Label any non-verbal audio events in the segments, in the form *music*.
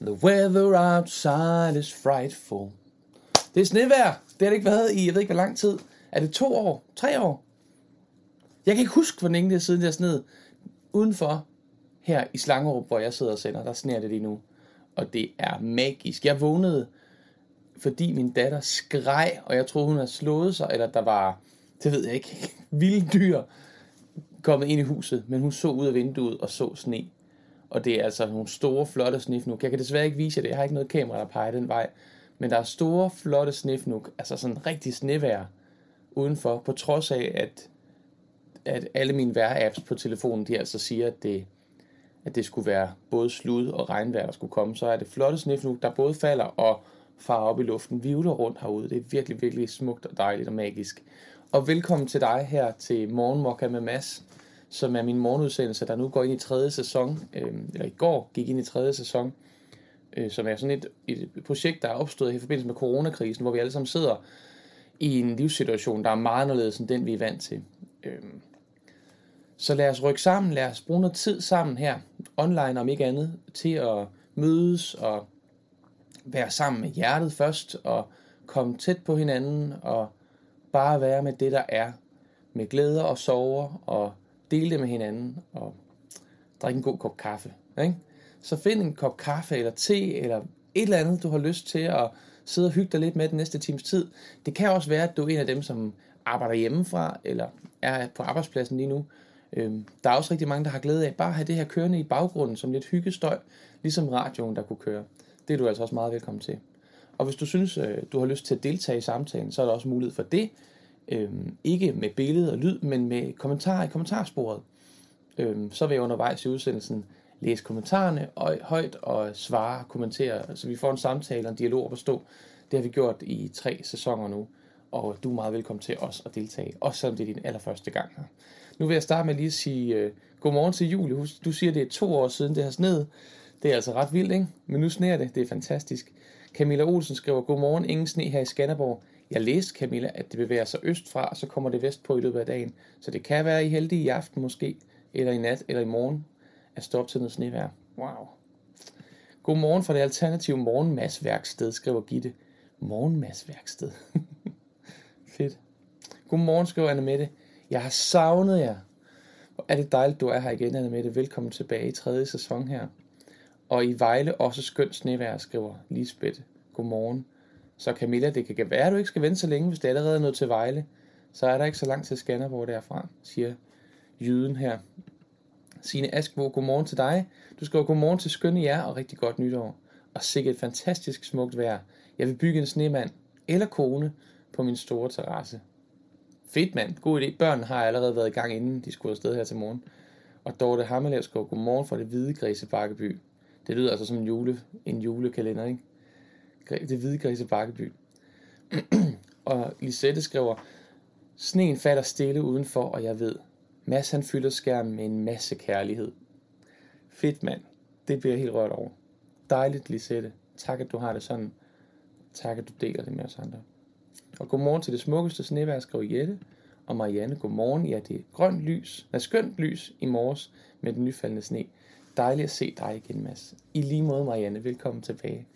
The weather outside is frightful. Det er snevejr. Det har det ikke været i, jeg ved ikke hvor lang tid. Er det to år? Tre år? Jeg kan ikke huske, hvor længe det er siden, det er sned. Udenfor, her i Slangerup, hvor jeg sidder og sender, der sner det lige nu. Og det er magisk. Jeg vågnede, fordi min datter skreg, og jeg troede, hun havde slået sig, eller der var, det ved jeg ikke, *laughs* vilde dyr kommet ind i huset, men hun så ud af vinduet og så sne. Og det er altså nogle store, flotte snifnuk. Jeg kan desværre ikke vise jer det. Jeg har ikke noget kamera, der peger den vej. Men der er store, flotte snifnuk. Altså sådan rigtig snevejr udenfor. På trods af, at, at alle mine vejr-apps på telefonen, de altså siger, at det, at det skulle være både slud og regnvejr, der skulle komme. Så er det flotte snifnuk, der både falder og farer op i luften. Vivler rundt herude. Det er virkelig, virkelig smukt og dejligt og magisk. Og velkommen til dig her til Morgenmokka med Mads som er min morgenudsendelse, der nu går ind i tredje sæson, øh, eller i går gik ind i tredje sæson, øh, som er sådan et, et projekt, der er opstået i forbindelse med coronakrisen, hvor vi alle sammen sidder i en livssituation, der er meget anderledes end den, vi er vant til. Øh, så lad os rykke sammen, lad os bruge noget tid sammen her, online om ikke andet, til at mødes og være sammen med hjertet først, og komme tæt på hinanden, og bare være med det, der er, med glæder og sorger, og dele det med hinanden og drikke en god kop kaffe. Ikke? Så find en kop kaffe eller te eller et eller andet, du har lyst til at sidde og hygge dig lidt med den næste times tid. Det kan også være, at du er en af dem, som arbejder hjemmefra eller er på arbejdspladsen lige nu. Øhm, der er også rigtig mange, der har glæde af bare at have det her kørende i baggrunden som lidt hyggestøj, ligesom radioen, der kunne køre. Det er du altså også meget velkommen til. Og hvis du synes, øh, du har lyst til at deltage i samtalen, så er der også mulighed for det. Øhm, ikke med billede og lyd, men med kommentarer i kommentarsporet. Øhm, så vil jeg undervejs i udsendelsen læse kommentarerne og, højt og svare og kommentere, så vi får en samtale og en dialog at stå. Det har vi gjort i tre sæsoner nu, og du er meget velkommen til os at deltage, også selvom det er din allerførste gang her. Nu vil jeg starte med lige at sige øh, godmorgen til Julie. Du siger, det er to år siden, det har sneet. Det er altså ret vildt, ikke? Men nu sneer det. Det er fantastisk. Camilla Olsen skriver, godmorgen, ingen sne her i Skanderborg. Jeg læste, Camilla, at det bevæger sig østfra, og så kommer det vestpå i løbet af dagen. Så det kan være, I heldige i aften måske, eller i nat, eller i morgen, at stoppe til noget snevejr. Wow. God morgen fra det alternative morgenmadsværksted, skriver Gitte. Morgenmadsværksted. *laughs* Fedt. Godmorgen, skriver Anna Mette. Jeg har savnet jer. Hvor er det dejligt, du er her igen, Anna Mette. Velkommen tilbage i tredje sæson her. Og i Vejle også skønt snevejr, skriver Lisbeth. Godmorgen. Så Camilla, det kan være, at du ikke skal vente så længe, hvis det allerede er nået til Vejle. Så er der ikke så langt til Skanderborg derfra, siger jyden her. Signe Askbo, godmorgen til dig. Du skriver godmorgen til skønne jer og rigtig godt nytår. Og sikkert et fantastisk smukt vejr. Jeg vil bygge en snemand eller kone på min store terrasse. Fedt mand, god idé. Børn har allerede været i gang, inden de skulle afsted her til morgen. Og Dorte Hammelev skriver godmorgen fra det hvide græse Bakkeby. Det lyder altså som en, jule, en julekalender, ikke? Det hvide grise Bakkeby. *clears throat* og Lisette skriver, Sneen falder stille udenfor, og jeg ved, Mads han fylder skærmen med en masse kærlighed. Fedt mand. Det bliver jeg helt rørt over. Dejligt, Lisette. Tak, at du har det sådan. Tak, at du deler det med os andre. Og godmorgen til det smukkeste snevær, skrev Jette. Og Marianne, godmorgen. Ja, det er grønt lys, er skønt lys i morges med den nyfaldende sne. Dejligt at se dig igen, Mads. I lige måde, Marianne. Velkommen tilbage.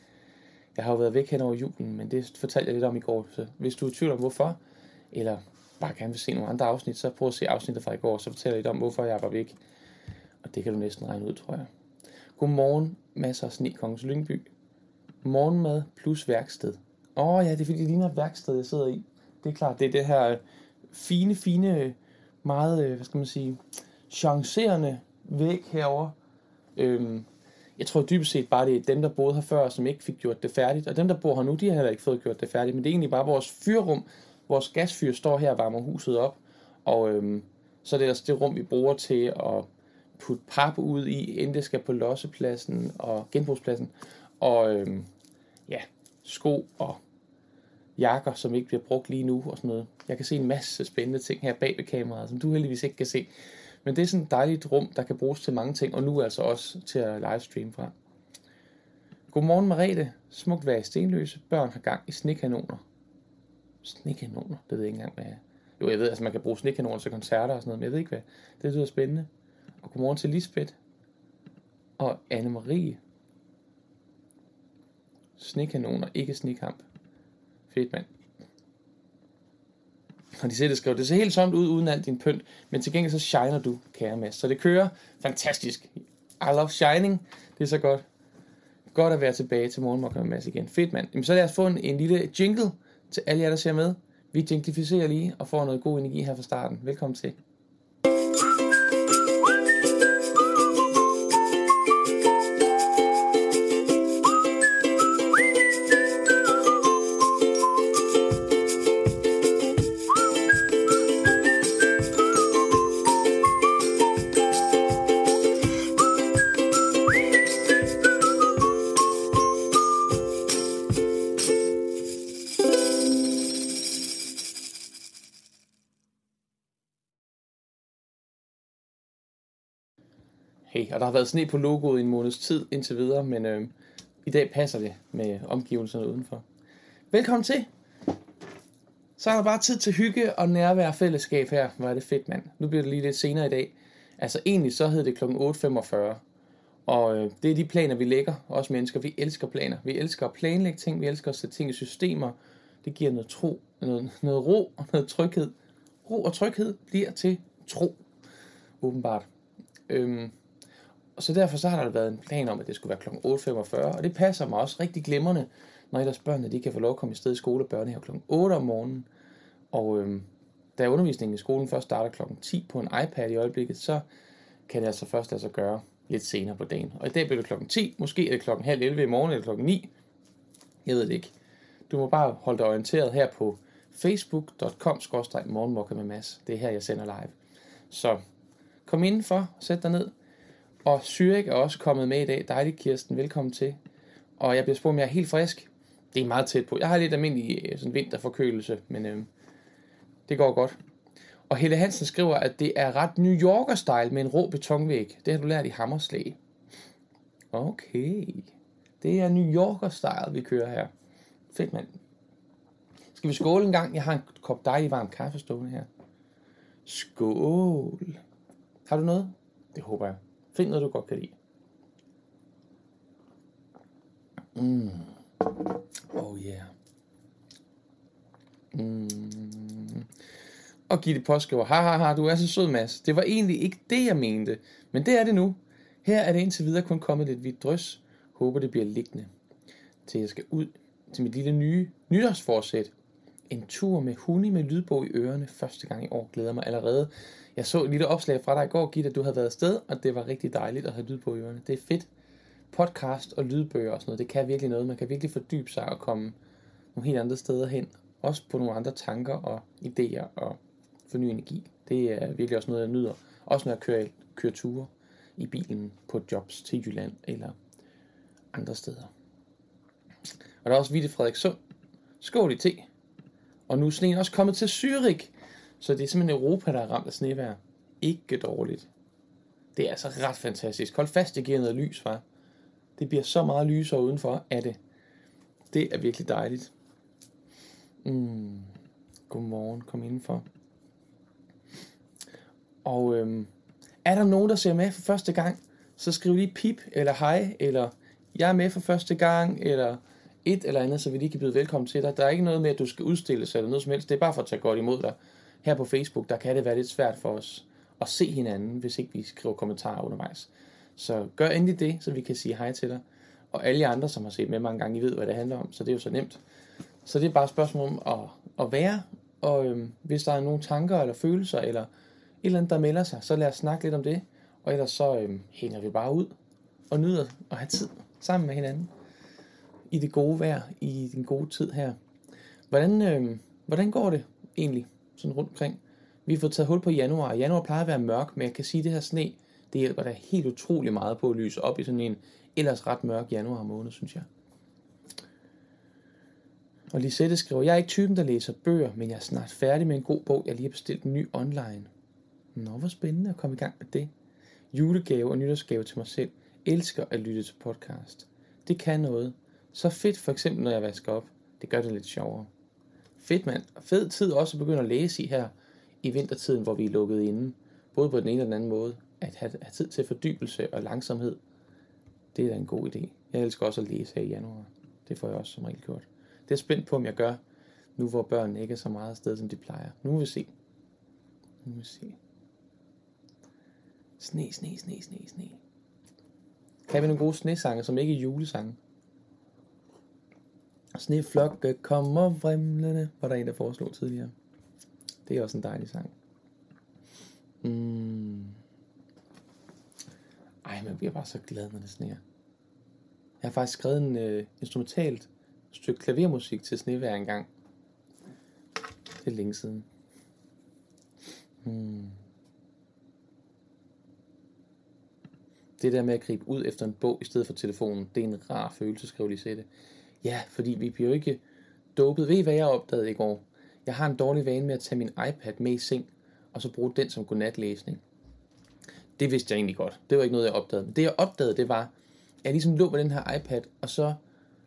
Jeg har jo været væk hen over julen, men det fortalte jeg lidt om i går. Så hvis du er i tvivl om hvorfor, eller bare gerne vil se nogle andre afsnit, så prøv at se afsnittet fra i går, så fortæller jeg lidt om, hvorfor jeg var væk. Og det kan du næsten regne ud, tror jeg. Godmorgen, masser af sne, Kongens Lyngby. Morgenmad plus værksted. Åh oh, ja, det er fordi, det ligner et værksted, jeg sidder i. Det er klart, det er det her øh, fine, fine, meget, øh, hvad skal man sige, chancerende væg herover. Øhm, jeg tror dybest set bare, det er dem, der boede her før, som ikke fik gjort det færdigt. Og dem, der bor her nu, de har heller ikke fået gjort det færdigt. Men det er egentlig bare vores fyrrum. Vores gasfyr står her og varmer huset op. Og øhm, så er det altså det rum, vi bruger til at putte pap ud i, inden det skal på lossepladsen og genbrugspladsen. Og øhm, ja, sko og jakker, som ikke bliver brugt lige nu og sådan noget. Jeg kan se en masse spændende ting her bag ved kameraet, som du heldigvis ikke kan se. Men det er sådan et dejligt rum, der kan bruges til mange ting, og nu altså også til at livestream fra. Godmorgen Marete. Smukt vejr i Stenløse. Børn har gang i snekanoner. Snekanoner? Det ved jeg ikke engang, hvad er. Jo, jeg ved, at altså, man kan bruge snekanoner til koncerter og sådan noget, men jeg ved ikke, hvad. Det lyder spændende. Og godmorgen til Lisbeth og Anne-Marie. snekanoner, ikke snekamp. Fedt, mand. *laughs* Og de selv skrev, det ser helt somt ud uden alt din pynt, men til gengæld så shiner du, kære Mads. Så det kører fantastisk. I love shining. Det er så godt. Godt at være tilbage til morgenmokken med Mads igen. Fedt, mand. Jamen, så lad os få en, en lille jingle til alle jer, der ser med. Vi jinglificerer lige og får noget god energi her fra starten. Velkommen til. Har været sne på logoet i en måneds tid indtil videre, men øh, i dag passer det med omgivelserne udenfor. Velkommen til. Så er der bare tid til hygge og nærvær og fællesskab her. Hvor er det fedt, mand. Nu bliver det lige lidt senere i dag. Altså egentlig så hed det kl. 8.45. Og øh, det er de planer, vi lægger, os mennesker. Vi elsker planer. Vi elsker at planlægge ting. Vi elsker at sætte ting i systemer. Det giver noget tro, noget, noget ro og noget tryghed. Ro og tryghed bliver til tro. Åbenbart. Øhm, og så derfor så har der været en plan om, at det skulle være kl. 8.45, og det passer mig også rigtig glimrende, når ellers børnene de kan få lov at komme i sted i skole og børnehave kl. 8 om morgenen. Og øhm, da undervisningen i skolen først starter kl. 10 på en iPad i øjeblikket, så kan det altså først altså gøre lidt senere på dagen. Og i dag bliver det kl. 10, måske er det kl. halv 11 i morgen eller kl. 9. Jeg ved det ikke. Du må bare holde dig orienteret her på facebook.com morgenmokker med Mads. Det er her, jeg sender live. Så kom indenfor, sæt dig ned, og Zürich er også kommet med i dag. Dejligt, Kirsten. Velkommen til. Og jeg bliver spurgt, om jeg er helt frisk. Det er meget tæt på. Jeg har lidt almindelig øh, sådan vinterforkølelse, men øh, det går godt. Og Helle Hansen skriver, at det er ret New Yorker-style med en rå betonvæg. Det har du lært i Hammerslag. Okay. Det er New Yorker-style, vi kører her. Fedt, mand. Skal vi skåle en gang? Jeg har en kop dejlig varm kaffe stående her. Skål. Har du noget? Det håber jeg. Find noget, du godt kan lide. Mm. Oh yeah. Mm. Og Gitte påskriver, ha ha ha, du er så sød, Mads. Det var egentlig ikke det, jeg mente, men det er det nu. Her er det indtil videre kun kommet lidt hvidt drys. Håber, det bliver liggende. Til jeg skal ud til mit lille nye nytårsforsæt. En tur med hunde med lydbog i ørerne første gang i år. Glæder mig allerede. Jeg så et lille opslag fra dig i går, Gitte, at du havde været afsted, og det var rigtig dejligt at have lydbog i ørerne. Det er fedt. Podcast og lydbøger og sådan noget, det kan virkelig noget. Man kan virkelig fordybe sig og komme nogle helt andre steder hen. Også på nogle andre tanker og idéer og forny energi. Det er virkelig også noget, jeg nyder. Også når jeg kører, kører ture i bilen på jobs til Jylland eller andre steder. Og der er også Vitte Frederikssund. Skål i te. Og nu er sneen også kommet til Zürich. Så det er simpelthen Europa, der er ramt af snevejr. Ikke dårligt. Det er altså ret fantastisk. Hold fast, det giver noget lys, var. Det bliver så meget lysere udenfor af det. Det er virkelig dejligt. Mm. Godmorgen, kom indenfor. Og øhm, er der nogen, der ser med for første gang, så skriv lige pip, eller hej, eller jeg er med for første gang, eller et eller andet, så vi lige kan byde velkommen til dig. Der er ikke noget med, at du skal udstilles eller noget som helst. Det er bare for at tage godt imod dig. Her på Facebook, der kan det være lidt svært for os at se hinanden, hvis ikke vi skriver kommentarer undervejs. Så gør endelig det, så vi kan sige hej til dig. Og alle jer andre, som har set med mange gange, I ved, hvad det handler om, så det er jo så nemt. Så det er bare et spørgsmål om at, at være, og øhm, hvis der er nogle tanker eller følelser, eller et eller andet, der melder sig, så lad os snakke lidt om det. Og ellers så øhm, hænger vi bare ud og nyder at have tid sammen med hinanden i det gode vejr, i den gode tid her. Hvordan, øh, hvordan går det egentlig sådan rundt omkring? Vi har fået taget hul på januar. Januar plejer at være mørk, men jeg kan sige, at det her sne, det hjælper da helt utrolig meget på at lyse op i sådan en ellers ret mørk januar måned, synes jeg. Og Lisette skriver, jeg er ikke typen, der læser bøger, men jeg er snart færdig med en god bog, jeg lige har bestilt en ny online. Nå, hvor spændende at komme i gang med det. Julegave og nytårsgave til mig selv. Elsker at lytte til podcast. Det kan noget. Så fedt for eksempel, når jeg vasker op. Det gør det lidt sjovere. Fedt mand. Fed tid også at begynde at læse i her i vintertiden, hvor vi er lukket inde. Både på den ene og den anden måde. At have, have tid til fordybelse og langsomhed. Det er da en god idé. Jeg elsker også at læse her i januar. Det får jeg også som regel gjort. Det er spændt på, om jeg gør, nu hvor børnene ikke er så meget afsted, som de plejer. Nu vil vi se. Nu vil vi se. Sne, sne, sne, sne, sne. Kan vi nogle gode snesange, som ikke er julesange? Sneflokke øh, kommer vrimlende, var der en, der foreslog tidligere. Det er også en dejlig sang. Mm. Ej, man bliver bare så glad, når det sneer. Jeg har faktisk skrevet en øh, instrumentalt stykke klavermusik til snevejr engang. Det er længe siden. Hmm. Det der med at gribe ud efter en bog i stedet for telefonen, det er en rar følelse, skriver Lisette. Ja, fordi vi bliver jo ikke dopet. Ved I, hvad jeg opdagede i går? Jeg har en dårlig vane med at tage min iPad med i seng, og så bruge den som godnatlæsning. Det vidste jeg egentlig godt. Det var ikke noget, jeg opdagede. Men det, jeg opdagede, det var, at jeg ligesom lå på den her iPad, og så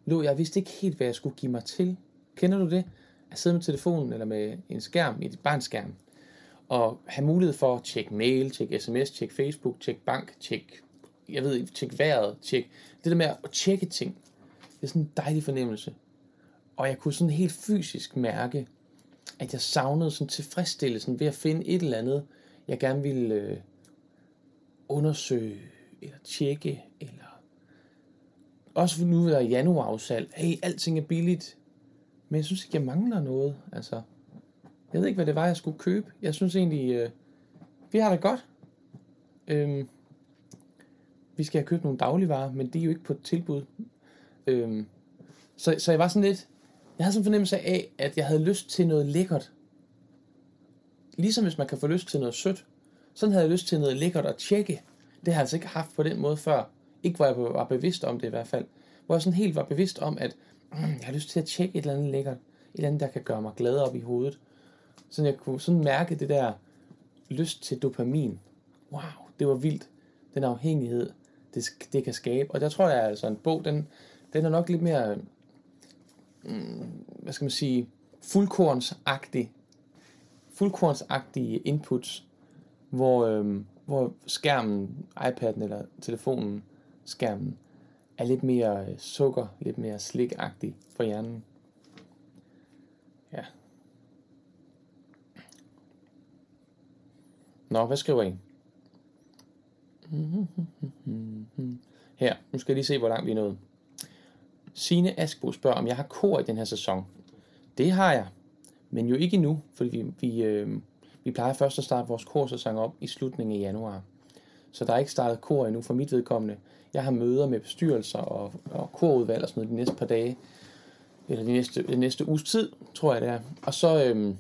lå jeg, vidste ikke helt, hvad jeg skulle give mig til. Kender du det? At sidde med telefonen eller med en skærm, et barnskærm, og have mulighed for at tjekke mail, tjekke sms, tjekke Facebook, tjekke bank, tjekke, jeg ved ikke, tjekke vejret, tjekke, det der med at tjekke ting, det er sådan en dejlig fornemmelse. Og jeg kunne sådan helt fysisk mærke, at jeg savnede sådan tilfredsstillelsen ved at finde et eller andet, jeg gerne ville øh, undersøge, eller tjekke, eller også nu er der januarudsalg. Hey, alting er billigt. Men jeg synes ikke, jeg mangler noget. Altså, jeg ved ikke, hvad det var, jeg skulle købe. Jeg synes egentlig, øh, vi har det godt. Øhm, vi skal have købt nogle dagligvarer, men de er jo ikke på et tilbud. Øhm, så, så jeg var sådan lidt, jeg havde sådan en fornemmelse af, at jeg havde lyst til noget lækkert. Ligesom hvis man kan få lyst til noget sødt. Sådan havde jeg lyst til noget lækkert at tjekke. Det har jeg altså ikke haft på den måde før. Ikke hvor jeg var bevidst om det i hvert fald. Hvor jeg sådan helt var bevidst om, at mm, jeg har lyst til at tjekke et eller andet lækkert. Et eller andet, der kan gøre mig glad op i hovedet. Så jeg kunne sådan mærke det der lyst til dopamin. Wow, det var vildt. Den afhængighed, det, det kan skabe. Og der tror jeg altså, en bog, den, den er nok lidt mere, mm, hvad skal man sige, fuldkornsagtig. Fuldkornsagtige inputs, hvor, øhm, hvor skærmen, iPad'en eller telefonen, skærmen, er lidt mere øh, sukker, lidt mere slikagtig for hjernen. Ja. Nå, hvad skriver I? Her, nu skal jeg lige se, hvor langt vi er nået. Sine Askbo spørger, om jeg har kor i den her sæson. Det har jeg, men jo ikke endnu, fordi vi, vi, øh, vi plejer først at starte vores korsæson op i slutningen af januar. Så der er ikke startet kor endnu for mit vedkommende. Jeg har møder med bestyrelser og, og korudvalg og sådan noget de næste par dage. Eller de næste, de næste uges tid, tror jeg det er. Og så, øh,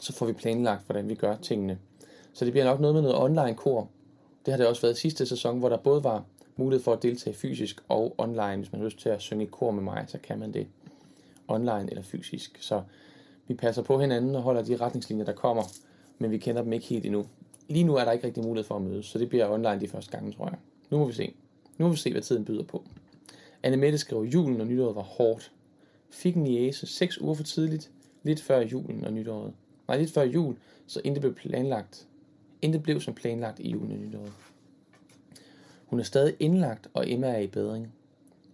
så får vi planlagt, hvordan vi gør tingene. Så det bliver nok noget med noget online kor. Det har det også været sidste sæson, hvor der både var mulighed for at deltage fysisk og online. Hvis man har lyst til at synge i kor med mig, så kan man det online eller fysisk. Så vi passer på hinanden og holder de retningslinjer, der kommer, men vi kender dem ikke helt endnu. Lige nu er der ikke rigtig mulighed for at mødes, så det bliver online de første gange, tror jeg. Nu må vi se. Nu må vi se, hvad tiden byder på. Anne Mette skrev, julen og nytåret var hårdt. Fik en jæse 6 uger for tidligt, lidt før julen og nytåret. Nej, lidt før jul, så intet blev planlagt. Intet blev som planlagt i julen og nytåret. Hun er stadig indlagt, og Emma er i bedring.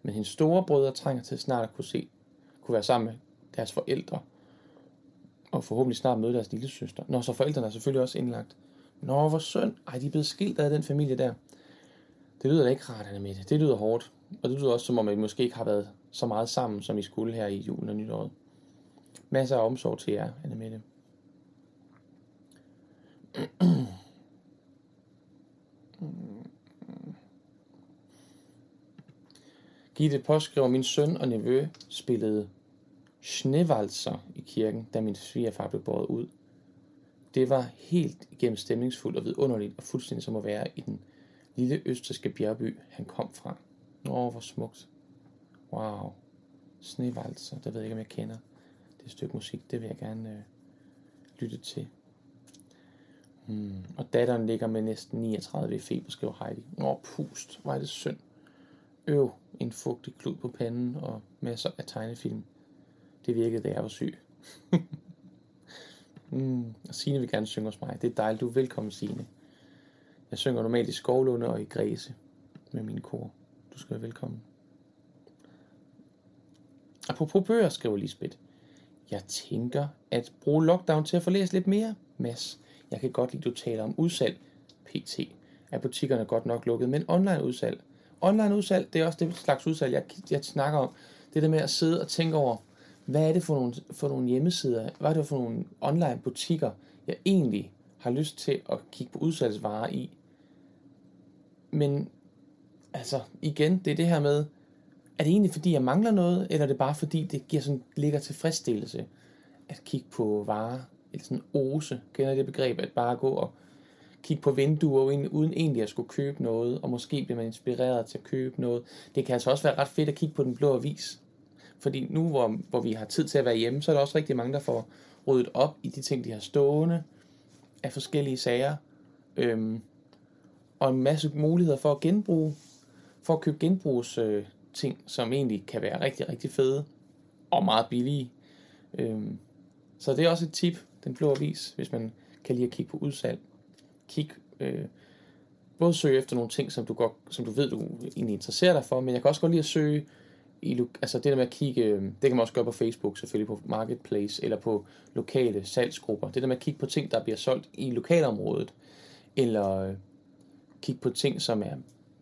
Men hendes store brødre trænger til snart at kunne se, kunne være sammen med deres forældre, og forhåbentlig snart møde deres lille søster. Nå, så forældrene er selvfølgelig også indlagt. Nå, hvor synd. Ej, de er blevet skilt af den familie der. Det lyder da ikke rart, Anna Mette. Det lyder hårdt. Og det lyder også som om, at I måske ikke har været så meget sammen, som I skulle her i julen og nytåret. Masser af omsorg til jer, Anna Mette. *clears throat* Gitte påskriver, min søn og nevø spillede snevalser i kirken, da min svigerfar blev båret ud. Det var helt igennem stemningsfuldt og vidunderligt og fuldstændig som at være i den lille østriske bjergby, han kom fra. Åh, hvor smukt. Wow. Snevalser, det ved jeg ikke, om jeg kender. Det stykke musik, det vil jeg gerne øh, lytte til. Hmm. Og datteren ligger med næsten 39 i feber, skriver Heidi. Åh, pust, hvor er det synd. Øv, en fugtig klud på panden og masser af tegnefilm. Det virkede, da jeg var syg. *laughs* mm. Og Signe vil gerne synge hos mig. Det er dejligt, du er velkommen, Signe. Jeg synger normalt i Skovlunde og i Græse med min kor. Du skal være velkommen. Apropos bøger, skriver Lisbeth. Jeg tænker at bruge lockdown til at få læst lidt mere, Mads. Jeg kan godt lide, at du taler om udsalg. PT er butikkerne godt nok lukket, men online udsalg. Online udsalg, det er også det slags udsalg, jeg, jeg snakker om. Det der med at sidde og tænke over, hvad er det for nogle, for nogle hjemmesider, hvad er det for nogle online butikker, jeg egentlig har lyst til at kigge på udsalgsvarer i. Men altså igen, det er det her med, er det egentlig fordi jeg mangler noget, eller er det bare fordi det giver sådan, ligger tilfredsstillelse at kigge på varer, eller sådan ose, kender det begreb, at bare gå og kigge på vinduer uden egentlig at skulle købe noget, og måske bliver man inspireret til at købe noget. Det kan altså også være ret fedt at kigge på den blå avis. Fordi nu, hvor, hvor vi har tid til at være hjemme, så er der også rigtig mange, der får ryddet op i de ting, de har stående af forskellige sager. Øhm, og en masse muligheder for at genbruge, for at købe genbrugs øh, ting, som egentlig kan være rigtig, rigtig fede og meget billige. Øhm, så det er også et tip, den blå avis, hvis man kan lide at kigge på udsalg. Kig, øh, både søge efter nogle ting, som du, godt, som du ved, du egentlig interesserer dig for, men jeg kan også godt lide at søge i, altså det der med at kigge, øh, det kan man også gøre på Facebook, selvfølgelig på Marketplace, eller på lokale salgsgrupper. Det der med at kigge på ting, der bliver solgt i lokalområdet, eller øh, kigge på ting, som er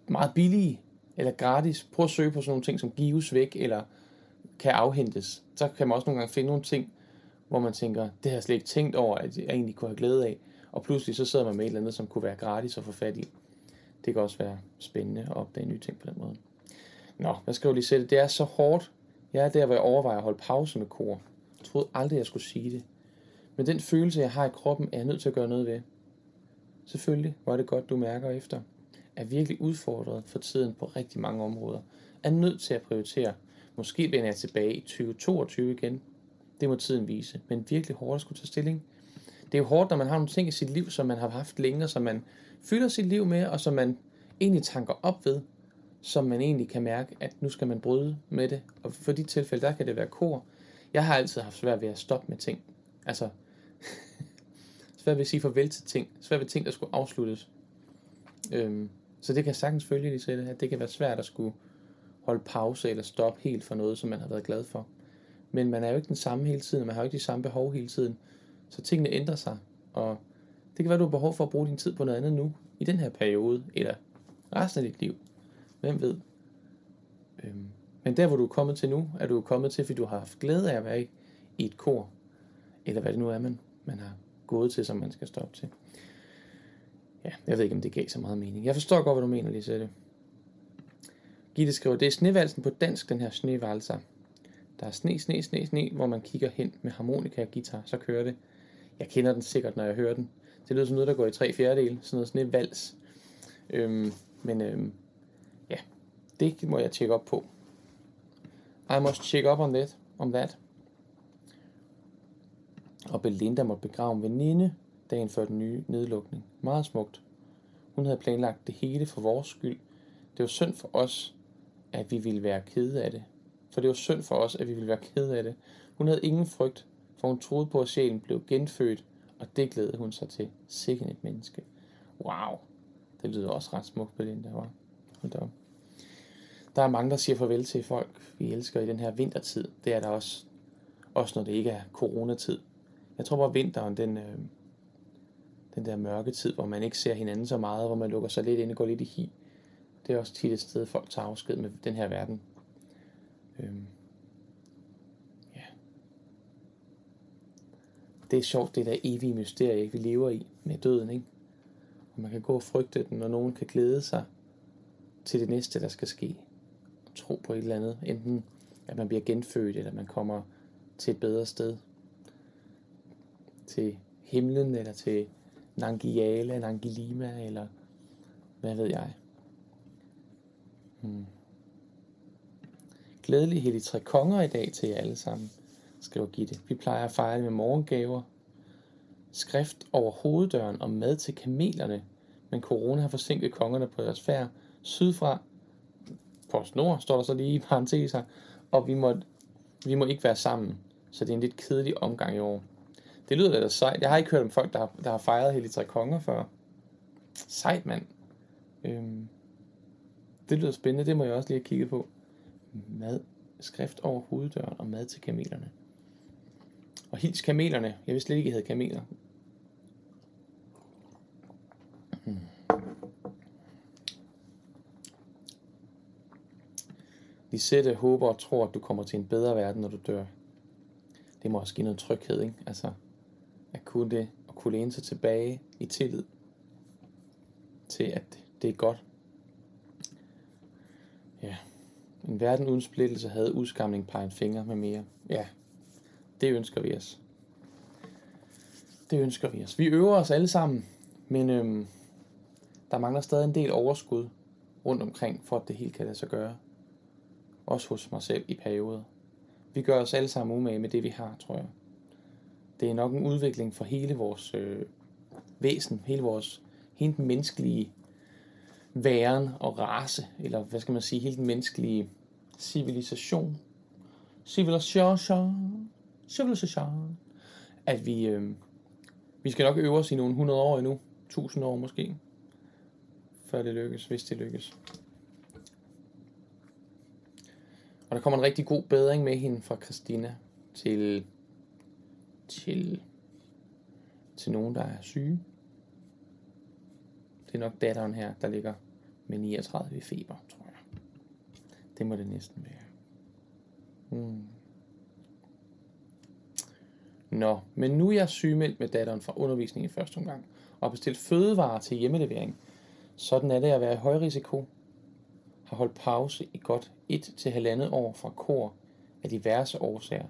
meget billige, eller gratis. Prøv at søge på sådan nogle ting, som gives væk, eller kan afhentes. Så kan man også nogle gange finde nogle ting, hvor man tænker, det har jeg slet ikke tænkt over, at jeg egentlig kunne have glæde af. Og pludselig så sidder man med et eller andet, som kunne være gratis at få fat i. Det kan også være spændende at opdage nye ting på den måde. Nå, hvad skal jeg lige sætte? Det er så hårdt. Jeg er der, hvor jeg overvejer at holde pause med kor. Jeg troede aldrig, jeg skulle sige det. Men den følelse, jeg har i kroppen, er jeg nødt til at gøre noget ved. Selvfølgelig var det godt, du mærker efter. Er virkelig udfordret for tiden på rigtig mange områder. Er nødt til at prioritere. Måske vender jeg tilbage i 2022 igen. Det må tiden vise. Men virkelig hårdt at skulle tage stilling. Det er jo hårdt, når man har nogle ting i sit liv, som man har haft længe, som man fylder sit liv med, og som man egentlig tanker op ved, som man egentlig kan mærke, at nu skal man bryde med det. Og for de tilfælde, der kan det være kor. Jeg har altid haft svært ved at stoppe med ting. Altså, *laughs* svært ved at sige farvel til ting. Svært ved ting, der skulle afsluttes. Øhm, så det kan sagtens følge lige til at det kan være svært at skulle holde pause eller stoppe helt for noget, som man har været glad for. Men man er jo ikke den samme hele tiden, man har jo ikke de samme behov hele tiden. Så tingene ændrer sig, og det kan være, du har behov for at bruge din tid på noget andet nu, i den her periode, eller resten af dit liv. Hvem ved? Øhm, men der, hvor du er kommet til nu, er du kommet til, fordi du har haft glæde af at være i, et kor. Eller hvad det nu er, man, man har gået til, som man skal stoppe til. Ja, jeg ved ikke, om det gav så meget mening. Jeg forstår godt, hvad du mener, Lisette. Gitte skriver, det er snevalsen på dansk, den her snevalser. Der er sne, sne, sne, sne, hvor man kigger hen med harmonika og guitar, så kører det. Jeg kender den sikkert, når jeg hører den. Det lyder som noget, der går i tre fjerdedel, sådan noget vals. Øhm, men øhm, det må jeg tjekke op på. I must check up on that. On that. Og Belinda måtte begrave en veninde dagen før den nye nedlukning. Meget smukt. Hun havde planlagt det hele for vores skyld. Det var synd for os, at vi ville være kede af det. For det var synd for os, at vi ville være kede af det. Hun havde ingen frygt, for hun troede på, at sjælen blev genfødt, og det glædede hun sig til. Sikken et menneske. Wow. Det lyder også ret smukt, Belinda, var. Hold da der er mange, der siger farvel til folk, vi elsker i den her vintertid. Det er der også, også når det ikke er coronatid. Jeg tror bare, vinteren, den, øh, den der mørke tid, hvor man ikke ser hinanden så meget, hvor man lukker sig lidt ind og går lidt i hi, det er også tit et sted, folk tager afsked med den her verden. Øh. Det er sjovt, det der evige mysterie, vi lever i med døden, ikke? Og man kan gå og frygte den, og nogen kan glæde sig til det næste, der skal ske tro på et eller andet. Enten at man bliver genfødt, eller man kommer til et bedre sted. Til himlen, eller til Nangiala, Nangilima, eller hvad ved jeg. Hmm. Glædelig heldig tre konger i dag til jer alle sammen, skriver Gitte. Vi plejer at fejre med morgengaver, skrift over hoveddøren og mad til kamelerne, men corona har forsinket kongerne på deres færd sydfra Nord, står der så lige i parenteser, og vi må, vi må ikke være sammen. Så det er en lidt kedelig omgang i år. Det lyder lidt sejt. Jeg har ikke hørt om folk, der har, der har fejret hele tre konger før. Sejt, mand. Øhm, det lyder spændende. Det må jeg også lige have kigget på. Mad skrift over hoveddøren og mad til kamelerne. Og hils kamelerne. Jeg vidste slet ikke, at havde kameler. Hmm. Lisette håber og tror, at du kommer til en bedre verden, når du dør. Det må også give noget tryghed, ikke? Altså, at kunne det, at kunne læne sig tilbage i tillid til, at det er godt. Ja. En verden uden splittelse havde udskamning, peget finger med mere. Ja, det ønsker vi os. Det ønsker vi os. Vi øver os alle sammen, men øhm, der mangler stadig en del overskud rundt omkring, for at det hele kan lade sig gøre. Også hos mig selv i perioder. Vi gør os alle sammen umage med det, vi har, tror jeg. Det er nok en udvikling for hele vores øh, væsen, hele vores hele den menneskelige væren og race, eller hvad skal man sige, hele den menneskelige civilisation. Civilisation. Civilisation. At vi, øh, vi skal nok øve os i nogle 100 år endnu. 1000 år måske. Før det lykkes, hvis det lykkes. Og der kommer en rigtig god bedring med hende fra Christina til, til, til nogen, der er syge. Det er nok datteren her, der ligger med 39 i feber, tror jeg. Det må det næsten være. Hmm. Nå, men nu er jeg sygemeldt med datteren fra undervisning i første omgang, og bestilt fødevarer til hjemmelevering. Sådan er det at være i høj risiko. Har holdt pause i godt et til halvandet år fra kor af diverse årsager.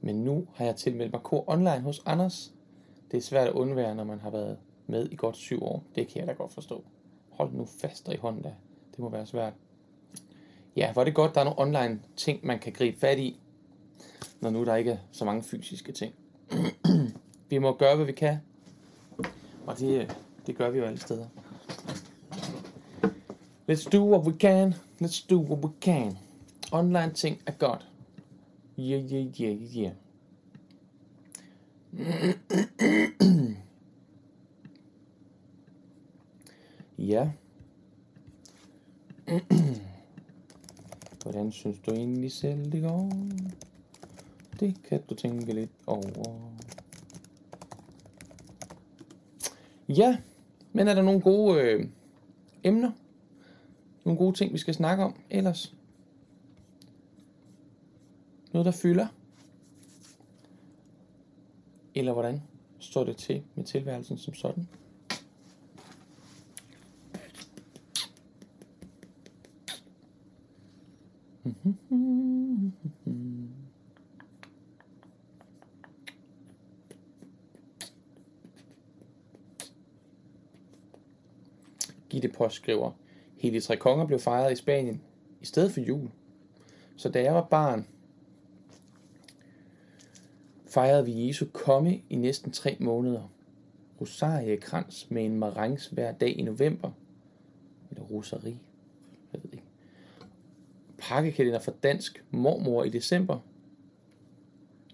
Men nu har jeg tilmeldt mig kor online hos Anders. Det er svært at undvære, når man har været med i godt syv år. Det kan jeg da godt forstå. Hold nu fast i hånden da. Det må være svært. Ja, hvor er det godt, der er nogle online ting, man kan gribe fat i, når nu der ikke er så mange fysiske ting. *clears throat* vi må gøre, hvad vi kan. Og det, det gør vi jo alle steder. Let's do what we can. Let's do what we can. Online ting er godt. Yeah, yeah, yeah, yeah. *clears throat* ja. *clears throat* Hvordan synes du egentlig selv det går? Det kan du tænke lidt over. Ja, men er der nogle gode øh, emner? Nogle gode ting, vi skal snakke om ellers? Noget, der fylder? Eller hvordan står det til med tilværelsen som sådan? Gitte Post skriver, Hele Tre Konger blev fejret i Spanien i stedet for jul. Så da jeg var barn, fejrede vi Jesu komme i næsten tre måneder. Rosariekrans med en marangs hver dag i november. Eller rosari. Jeg ved ikke. Pakkekalender for dansk mormor i december.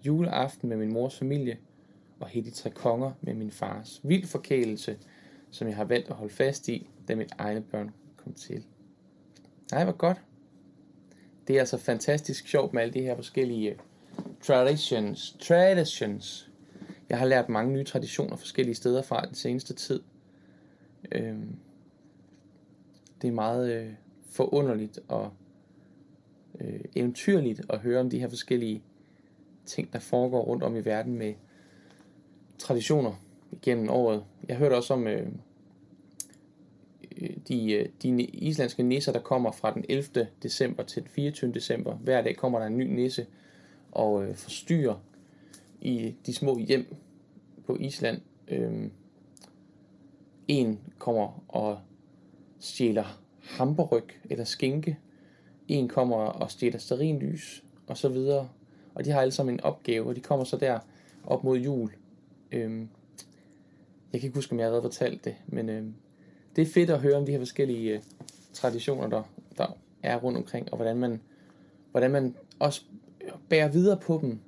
Juleaften med min mors familie. Og hele tre konger med min fars. Vild forkælelse, som jeg har valgt at holde fast i, da mine egne børn kom til. Nej, hvor godt. Det er altså fantastisk sjovt med alle de her forskellige øh, traditions. Traditions. Jeg har lært mange nye traditioner forskellige steder fra den seneste tid. Øhm, det er meget øh, forunderligt og øh, eventyrligt at høre om de her forskellige ting, der foregår rundt om i verden med traditioner igennem året. Jeg hørte også om øh, de, øh, de islandske nisser, der kommer fra den 11. december til den 24. december. Hver dag kommer der en ny nisse og øh, forstyrrer i de små hjem på Island. Øh, en kommer og stjæler hamperryg eller skinke. En kommer og stjæler sterinlys og så videre. Og de har alle sammen en opgave, og de kommer så der op mod jul. Øh, jeg kan ikke huske, om jeg har fortalt det, men øh, det er fedt at høre om de her forskellige øh, traditioner, der, der er rundt omkring, og hvordan man, hvordan man også bærer videre på dem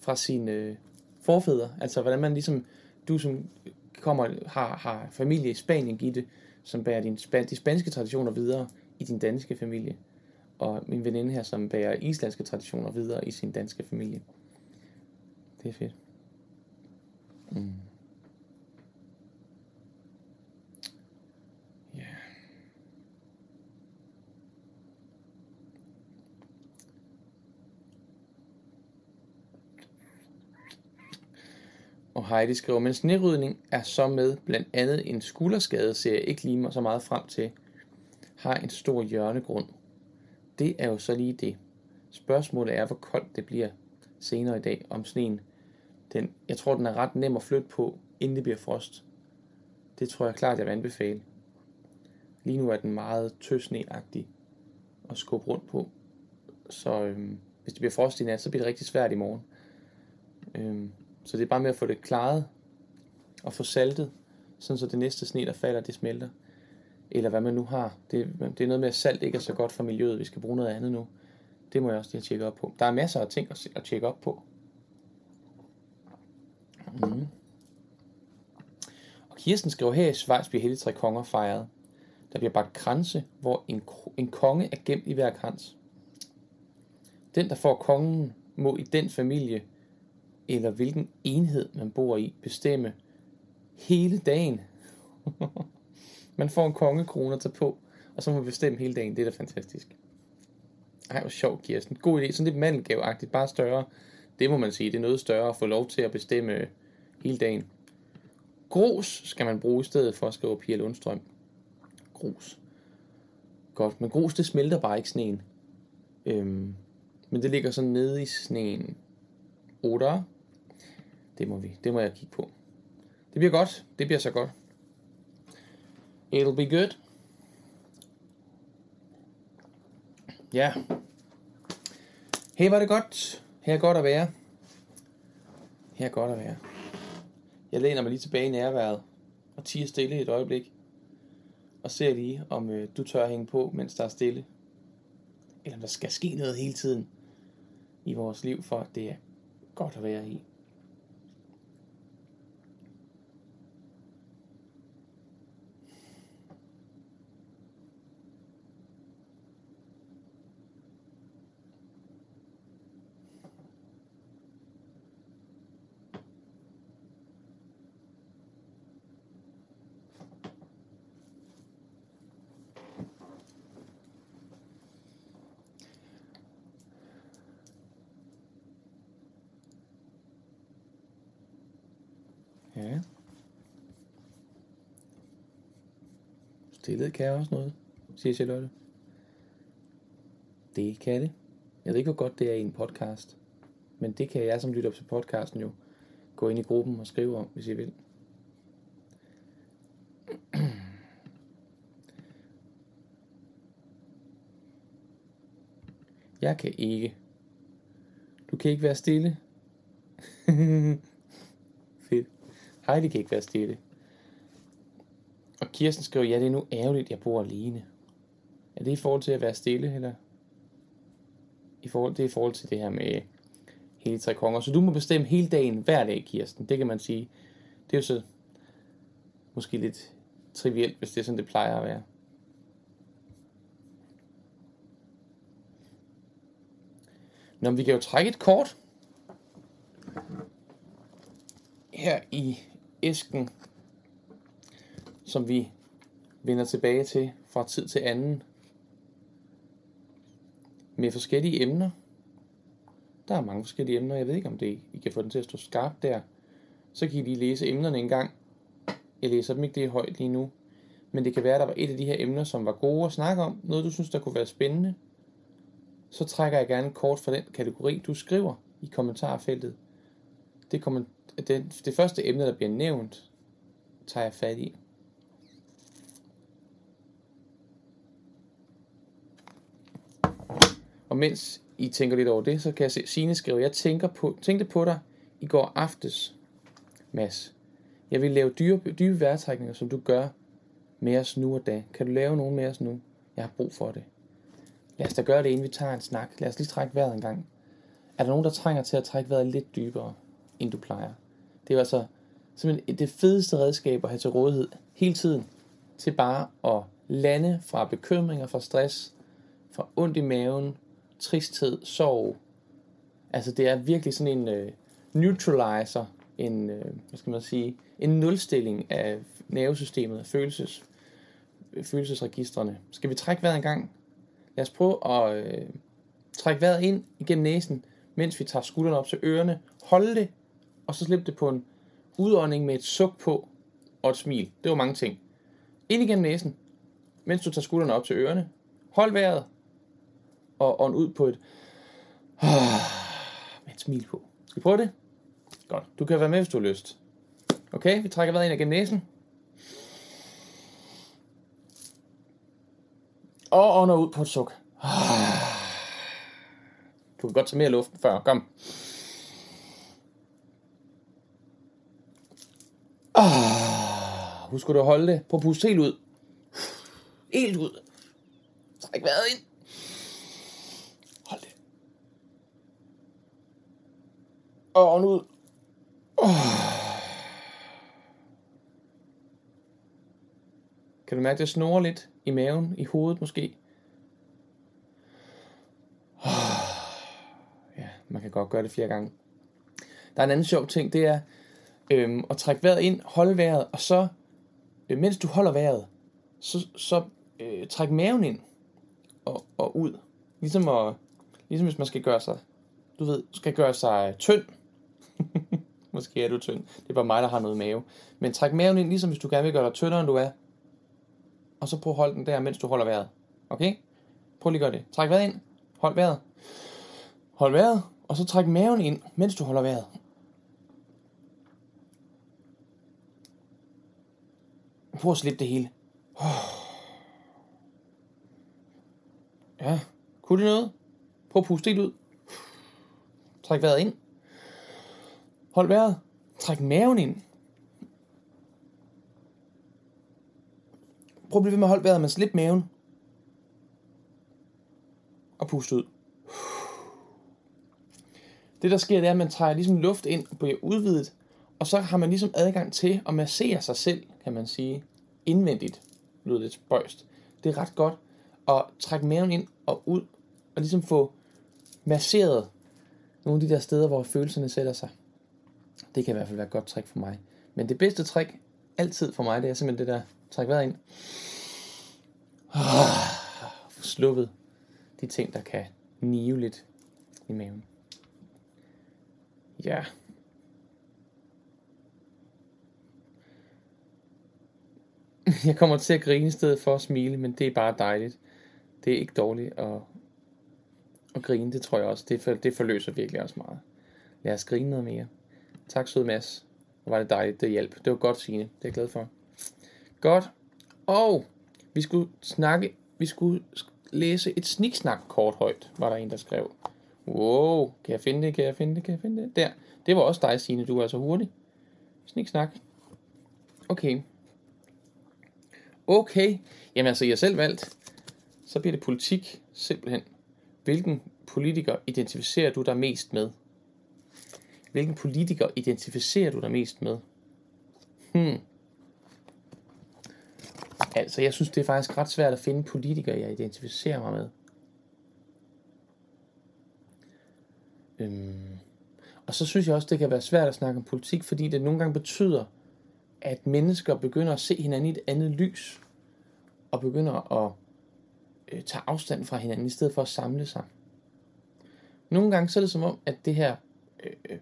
fra sine øh, forfædre. Altså hvordan man ligesom, du som kommer, har, har familie i Spanien, Gitte, som bærer din, de spanske traditioner videre i din danske familie. og min veninde her, som bærer islandske traditioner videre i sin danske familie. Det er fedt. Mm. Og Heidi skriver, men snerydning er så med blandt andet en skulderskade, ser jeg ikke lige så meget frem til, har en stor hjørnegrund. Det er jo så lige det. Spørgsmålet er, hvor koldt det bliver senere i dag, om sneen. Den, jeg tror, den er ret nem at flytte på, inden det bliver frost. Det tror jeg klart, jeg vil anbefale. Lige nu er den meget tøsneagtig at skubbe rundt på. Så øhm, hvis det bliver frost i nat, så bliver det rigtig svært i morgen. Øhm, så det er bare med at få det klaret og få saltet, sådan så det næste sne, der falder, det smelter. Eller hvad man nu har. Det, det er noget med, at salt ikke er så godt for miljøet. Vi skal bruge noget andet nu. Det må jeg også lige tjekke op på. Der er masser af ting at, at tjekke op på. Mm. Og Kirsten skriver her i Schweiz bliver hele tre konger fejret. Der bliver bagt kranse, hvor en, en konge er gemt i hver krans. Den, der får kongen, må i den familie, eller hvilken enhed man bor i, bestemme hele dagen. *laughs* man får en kongekrone at tage på, og så må man bestemme hele dagen. Det er da fantastisk. Ej, hvor sjovt, Kirsten. God idé. Sådan lidt mandelgaveagtigt, bare større. Det må man sige. Det er noget større at få lov til at bestemme hele dagen. Grus skal man bruge i stedet for at skrive Pia Lundstrøm. Grus. Godt, men grus det smelter bare ikke sneen. Øhm, men det ligger sådan nede i sneen. Oder? Det må vi, det må jeg kigge på. Det bliver godt, det bliver så godt. It'll be good. Ja. Hey, var det godt. Her er godt at være. Her er godt at være. Jeg læner mig lige tilbage i nærværet og tiger stille et øjeblik. Og ser lige, om øh, du tør hænge på, mens der er stille. Eller om der skal ske noget hele tiden i vores liv, for at det er godt at være i. Ja. Stillet kan også noget, siger Charlotte. Det kan det. Jeg ved ikke, hvor godt det er i en podcast. Men det kan jeg, som lytter til podcasten jo, gå ind i gruppen og skrive om, hvis I vil. Jeg kan ikke. Du kan ikke være stille. *laughs* Fedt. Heidi kan ikke være stille. Kirsten skriver, ja, det er nu ærgerligt, jeg bor alene. Er det i forhold til at være stille, eller? I forhold, det er i forhold til det her med hele tre konger. Så du må bestemme hele dagen, hver dag, Kirsten. Det kan man sige. Det er jo så måske lidt trivielt, hvis det er sådan, det plejer at være. Nå, vi kan jo trække et kort her i æsken, som vi vender tilbage til fra tid til anden med forskellige emner. Der er mange forskellige emner. Jeg ved ikke, om det I kan få den til at stå skarpt der. Så kan I lige læse emnerne en gang. Jeg læser dem ikke det højt lige nu. Men det kan være, at der var et af de her emner, som var gode at snakke om. Noget, du synes, der kunne være spændende. Så trækker jeg gerne kort fra den kategori, du skriver i kommentarfeltet. Det, kommer, det, det første emne, der bliver nævnt, tager jeg fat i. Og mens I tænker lidt over det, så kan jeg se Signe skrive, jeg tænker på, tænkte på dig i går aftes, Mads. Jeg vil lave dybe, dybe vejrtrækninger, som du gør med os nu og da. Kan du lave nogen med os nu? Jeg har brug for det. Lad os da gøre det, inden vi tager en snak. Lad os lige trække vejret en gang. Er der nogen, der trænger til at trække vejret lidt dybere, end du plejer? Det er altså simpelthen det fedeste redskab at have til rådighed hele tiden, til bare at lande fra bekymringer, fra stress, fra ondt i maven, tristhed, sorg. Altså det er virkelig sådan en øh, neutralizer, en, øh, hvad skal man sige, en nulstilling af nervesystemet, af følelses, følelsesregistrene. Skal vi trække vejret en gang? Lad os prøve at øh, trække vejret ind igennem næsen, mens vi tager skuldrene op til ørerne. Hold det, og så slip det på en udånding med et suk på og et smil. Det var mange ting. Ind igennem næsen, mens du tager skuldrene op til ørerne. Hold vejret, og ånd ud på et *sighs* med et smil på. Skal vi prøve det? Godt. Du kan være med, hvis du har lyst. Okay, vi trækker vejret ind gennem næsen. Og ånder ud på et suk. *sighs* Du kan godt tage mere luft før. Kom. Ah, *sighs* husk du at holde det. Prøv at puste helt ud. Helt ud. Træk vejret ind. Hold det. Og ånd ud. Oh. Kan du mærke, det snorer lidt i maven, i hovedet måske? Ja, man kan godt gøre det flere gange. Der er en anden sjov ting, det er øhm, at trække vejret ind, holde vejret, og så, øh, mens du holder vejret, så, så øh, træk maven ind og, og ud. Ligesom, at, ligesom hvis man skal gøre sig, du ved, skal gøre sig tynd. *laughs* Måske er du tynd. Det er bare mig, der har noget mave. Men træk maven ind, ligesom hvis du gerne vil gøre dig tyndere, end du er. Og så prøv at holde den der, mens du holder vejret. Okay? Prøv lige at gøre det. Træk vejret ind. Hold vejret. Hold vejret. Og så træk maven ind, mens du holder vejret. Prøv at slippe det hele. *sighs* Ja, kunne det noget? Prøv at puste helt ud. Træk vejret ind. Hold vejret. Træk maven ind. Prøv at blive ved med at holde vejret, men slip maven. Og pust ud. Det der sker, det er, at man tager ligesom luft ind og bliver udvidet, og så har man ligesom adgang til at massere sig selv, kan man sige, indvendigt. Det lyder lidt spøjst. Det er ret godt at trække maven ind og ud, og ligesom få masseret nogle af de der steder, hvor følelserne sætter sig. Det kan i hvert fald være et godt trick for mig. Men det bedste trick, altid for mig, det er simpelthen det der, træk vejret ind. Oh, sluppet de ting, der kan nive lidt i maven. Ja. *laughs* Jeg kommer til at grine i stedet for at smile, men det er bare dejligt. Det er ikke dårligt at, at grine, det tror jeg også. Det, for, det forløser virkelig også meget. Lad os grine noget mere. Tak søde Mads. Var det dejligt, det hjælp. Det var godt, Signe. Det er jeg glad for. Godt. Og vi skulle snakke, vi skulle læse et sniksnak kort højt, var der en, der skrev. Wow, kan jeg finde det, kan jeg finde det, kan jeg finde det? Der. Det var også dig, Signe, du er så hurtig. Sniksnak. Okay. Okay. Jamen altså, jeg selv valgt. Så bliver det politik, simpelthen. Hvilken politiker identificerer du dig mest med? Hvilken politiker identificerer du dig mest med? Hmm. Altså, jeg synes, det er faktisk ret svært at finde politikere, jeg identificerer mig med. Øhm. Og så synes jeg også, det kan være svært at snakke om politik, fordi det nogle gange betyder, at mennesker begynder at se hinanden i et andet lys, og begynder at øh, tage afstand fra hinanden, i stedet for at samle sig. Nogle gange så er det som om, at det her øh, øh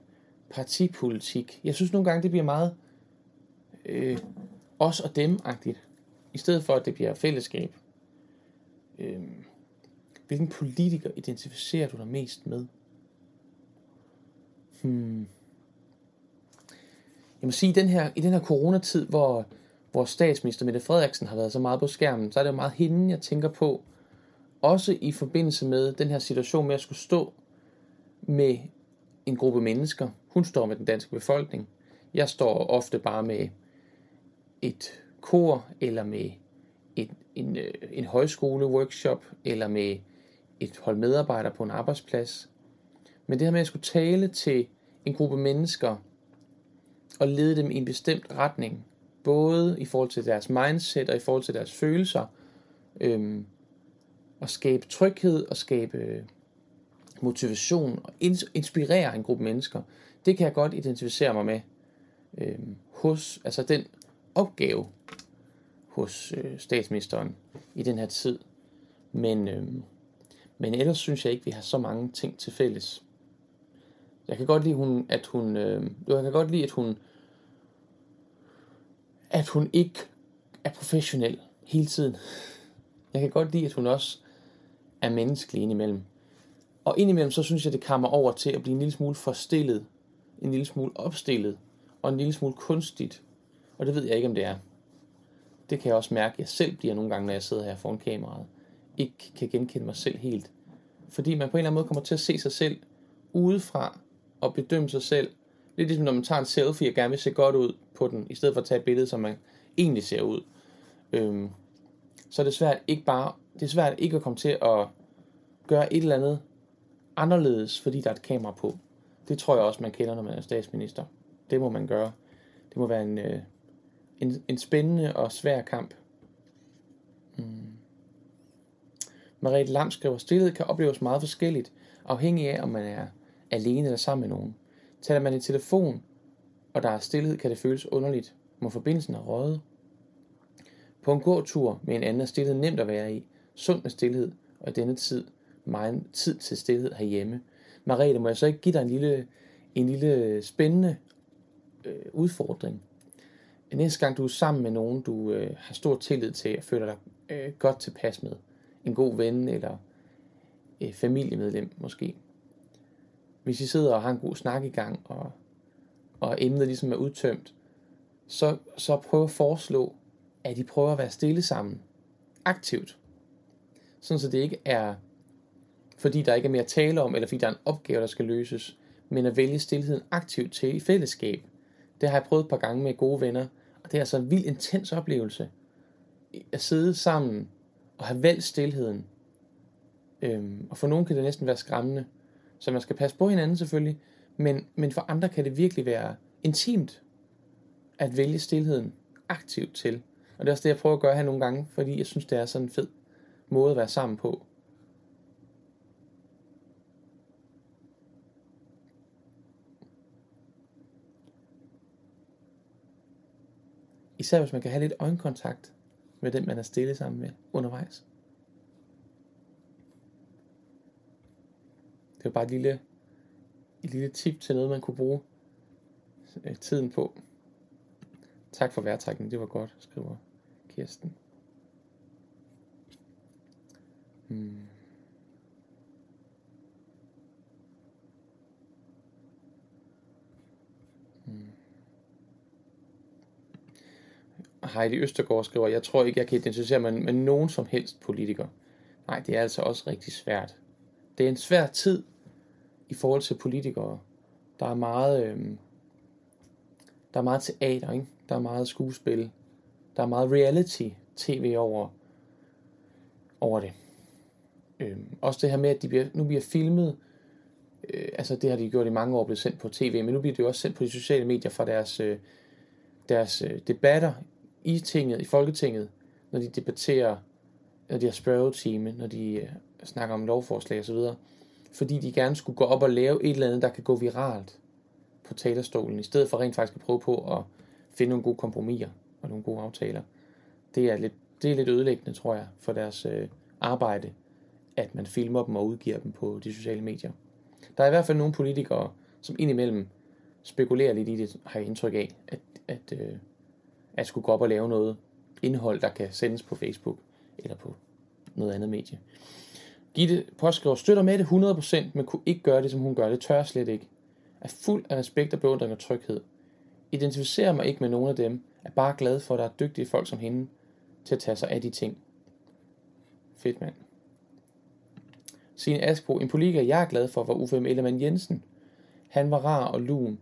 partipolitik, jeg synes nogle gange, det bliver meget øh, os og dem-agtigt, i stedet for at det bliver fællesskab. Øh, hvilken politiker identificerer du dig mest med? Hmm. Jeg må sige, den her, i den her coronatid, hvor, hvor statsminister Mette Frederiksen har været så meget på skærmen, så er det jo meget hende, jeg tænker på. Også i forbindelse med den her situation med at skulle stå med en gruppe mennesker. Hun står med den danske befolkning. Jeg står ofte bare med et kor, eller med et, en, øh, en højskole-workshop, eller med et hold medarbejdere på en arbejdsplads. Men det her med at skulle tale til en gruppe mennesker, og lede dem i en bestemt retning, både i forhold til deres mindset og i forhold til deres følelser, øhm, og skabe tryghed og skabe motivation og inspirere en gruppe mennesker, det kan jeg godt identificere mig med øh, hos, altså den opgave hos øh, statsministeren i den her tid. Men, øh, men ellers synes jeg ikke, vi har så mange ting til fælles. Jeg kan godt lide, hun, at hun, øh, jeg kan godt lide, at hun, at hun ikke er professionel hele tiden. Jeg kan godt lide, at hun også er menneskelig indimellem. Og indimellem, så synes jeg, det kommer over til at blive en lille smule forstillet, en lille smule opstillet, og en lille smule kunstigt. Og det ved jeg ikke, om det er. Det kan jeg også mærke, at jeg selv bliver nogle gange, når jeg sidder her foran kameraet. Ikke kan genkende mig selv helt. Fordi man på en eller anden måde kommer til at se sig selv udefra og bedømme sig selv. Lidt ligesom når man tager en selfie og gerne vil se godt ud på den, i stedet for at tage et billede, som man egentlig ser ud. Øhm, så er det svært ikke bare, det er svært ikke at komme til at gøre et eller andet anderledes, fordi der er et kamera på. Det tror jeg også, man kender, når man er statsminister. Det må man gøre. Det må være en, øh, en, en spændende og svær kamp. Mm. Mariette Lam skriver, stillhed kan opleves meget forskelligt, afhængig af, om man er alene eller sammen med nogen. Taler man i telefon, og der er stillhed, kan det føles underligt. Må forbindelsen er røget. På en gåtur med en anden er stillhed nemt at være i. Sund med stillhed, og i denne tid meget tid til stillhed herhjemme. Marete, må jeg så ikke give dig en lille, en lille spændende øh, udfordring? Næste gang du er sammen med nogen, du øh, har stor tillid til og føler dig øh, godt tilpas med, en god ven eller øh, familiemedlem måske. Hvis I sidder og har en god snak i gang, og, og emnet ligesom er udtømt, så, så prøv at foreslå, at I prøver at være stille sammen. Aktivt. Sådan så det ikke er fordi der ikke er mere at tale om, eller fordi der er en opgave, der skal løses, men at vælge stillheden aktivt til i fællesskab. Det har jeg prøvet et par gange med gode venner, og det er altså en vild intens oplevelse. At sidde sammen og have valgt stillheden. Øhm, og for nogen kan det næsten være skræmmende. Så man skal passe på hinanden selvfølgelig, men, men for andre kan det virkelig være intimt at vælge stillheden aktivt til. Og det er også det, jeg prøver at gøre her nogle gange, fordi jeg synes, det er sådan en fed måde at være sammen på. Især hvis man kan have lidt øjenkontakt med den, man er stille sammen med undervejs. Det er bare et lille, et lille tip til noget, man kunne bruge øh, tiden på. Tak for værtrækningen, det var godt, skriver Kirsten. Hmm. Heidi Østergaard skriver, jeg tror ikke, jeg kan identificere mig med nogen som helst politiker. Nej, det er altså også rigtig svært. Det er en svær tid i forhold til politikere. Der er meget, øh, der er meget teater, ikke? der er meget skuespil, der er meget reality-tv over, over det. Øh, også det her med, at de bliver, nu bliver filmet, øh, altså det har de gjort i mange år, blevet sendt på tv, men nu bliver det jo også sendt på de sociale medier fra deres, øh, deres øh, debatter i tinget, i Folketinget, når de debatterer, når de har spørgetime, når de øh, snakker om lovforslag osv., fordi de gerne skulle gå op og lave et eller andet, der kan gå viralt på talerstolen, i stedet for rent faktisk at prøve på at finde nogle gode kompromiser og nogle gode aftaler. Det er lidt, det er lidt ødelæggende, tror jeg, for deres øh, arbejde, at man filmer dem og udgiver dem på de sociale medier. Der er i hvert fald nogle politikere, som indimellem spekulerer lidt i det, har jeg indtryk af, at, at øh, at skulle gå op og lave noget indhold, der kan sendes på Facebook eller på noget andet medie. Gitte påskriver, støtter med det 100%, men kunne ikke gøre det, som hun gør. Det tør slet ikke. Er fuld af respekt og beundring og tryghed. Identificerer mig ikke med nogen af dem. Er bare glad for, at der er dygtige folk som hende til at tage sig af de ting. Fedt mand. Signe Askbo, en politiker, jeg er glad for, var Uffe M. Ellemann Jensen. Han var rar og lun,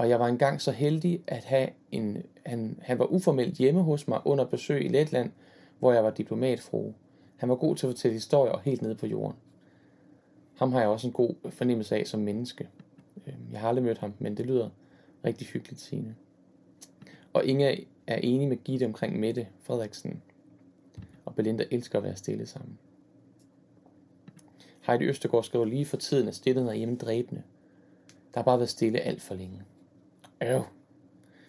og jeg var engang så heldig at have en, han, han var uformelt hjemme hos mig under besøg i Letland, hvor jeg var diplomatfru. Han var god til at fortælle historier og helt nede på jorden. Ham har jeg også en god fornemmelse af som menneske. Øhm, jeg har aldrig mødt ham, men det lyder rigtig hyggeligt, Signe. Og Inge er enig med Gitte omkring Mette Frederiksen. Og Belinda elsker at være stille sammen. Heidi Østergaard skriver lige for tiden, at stillheden er hjemme dræbende. Der har bare været stille alt for længe. Øh.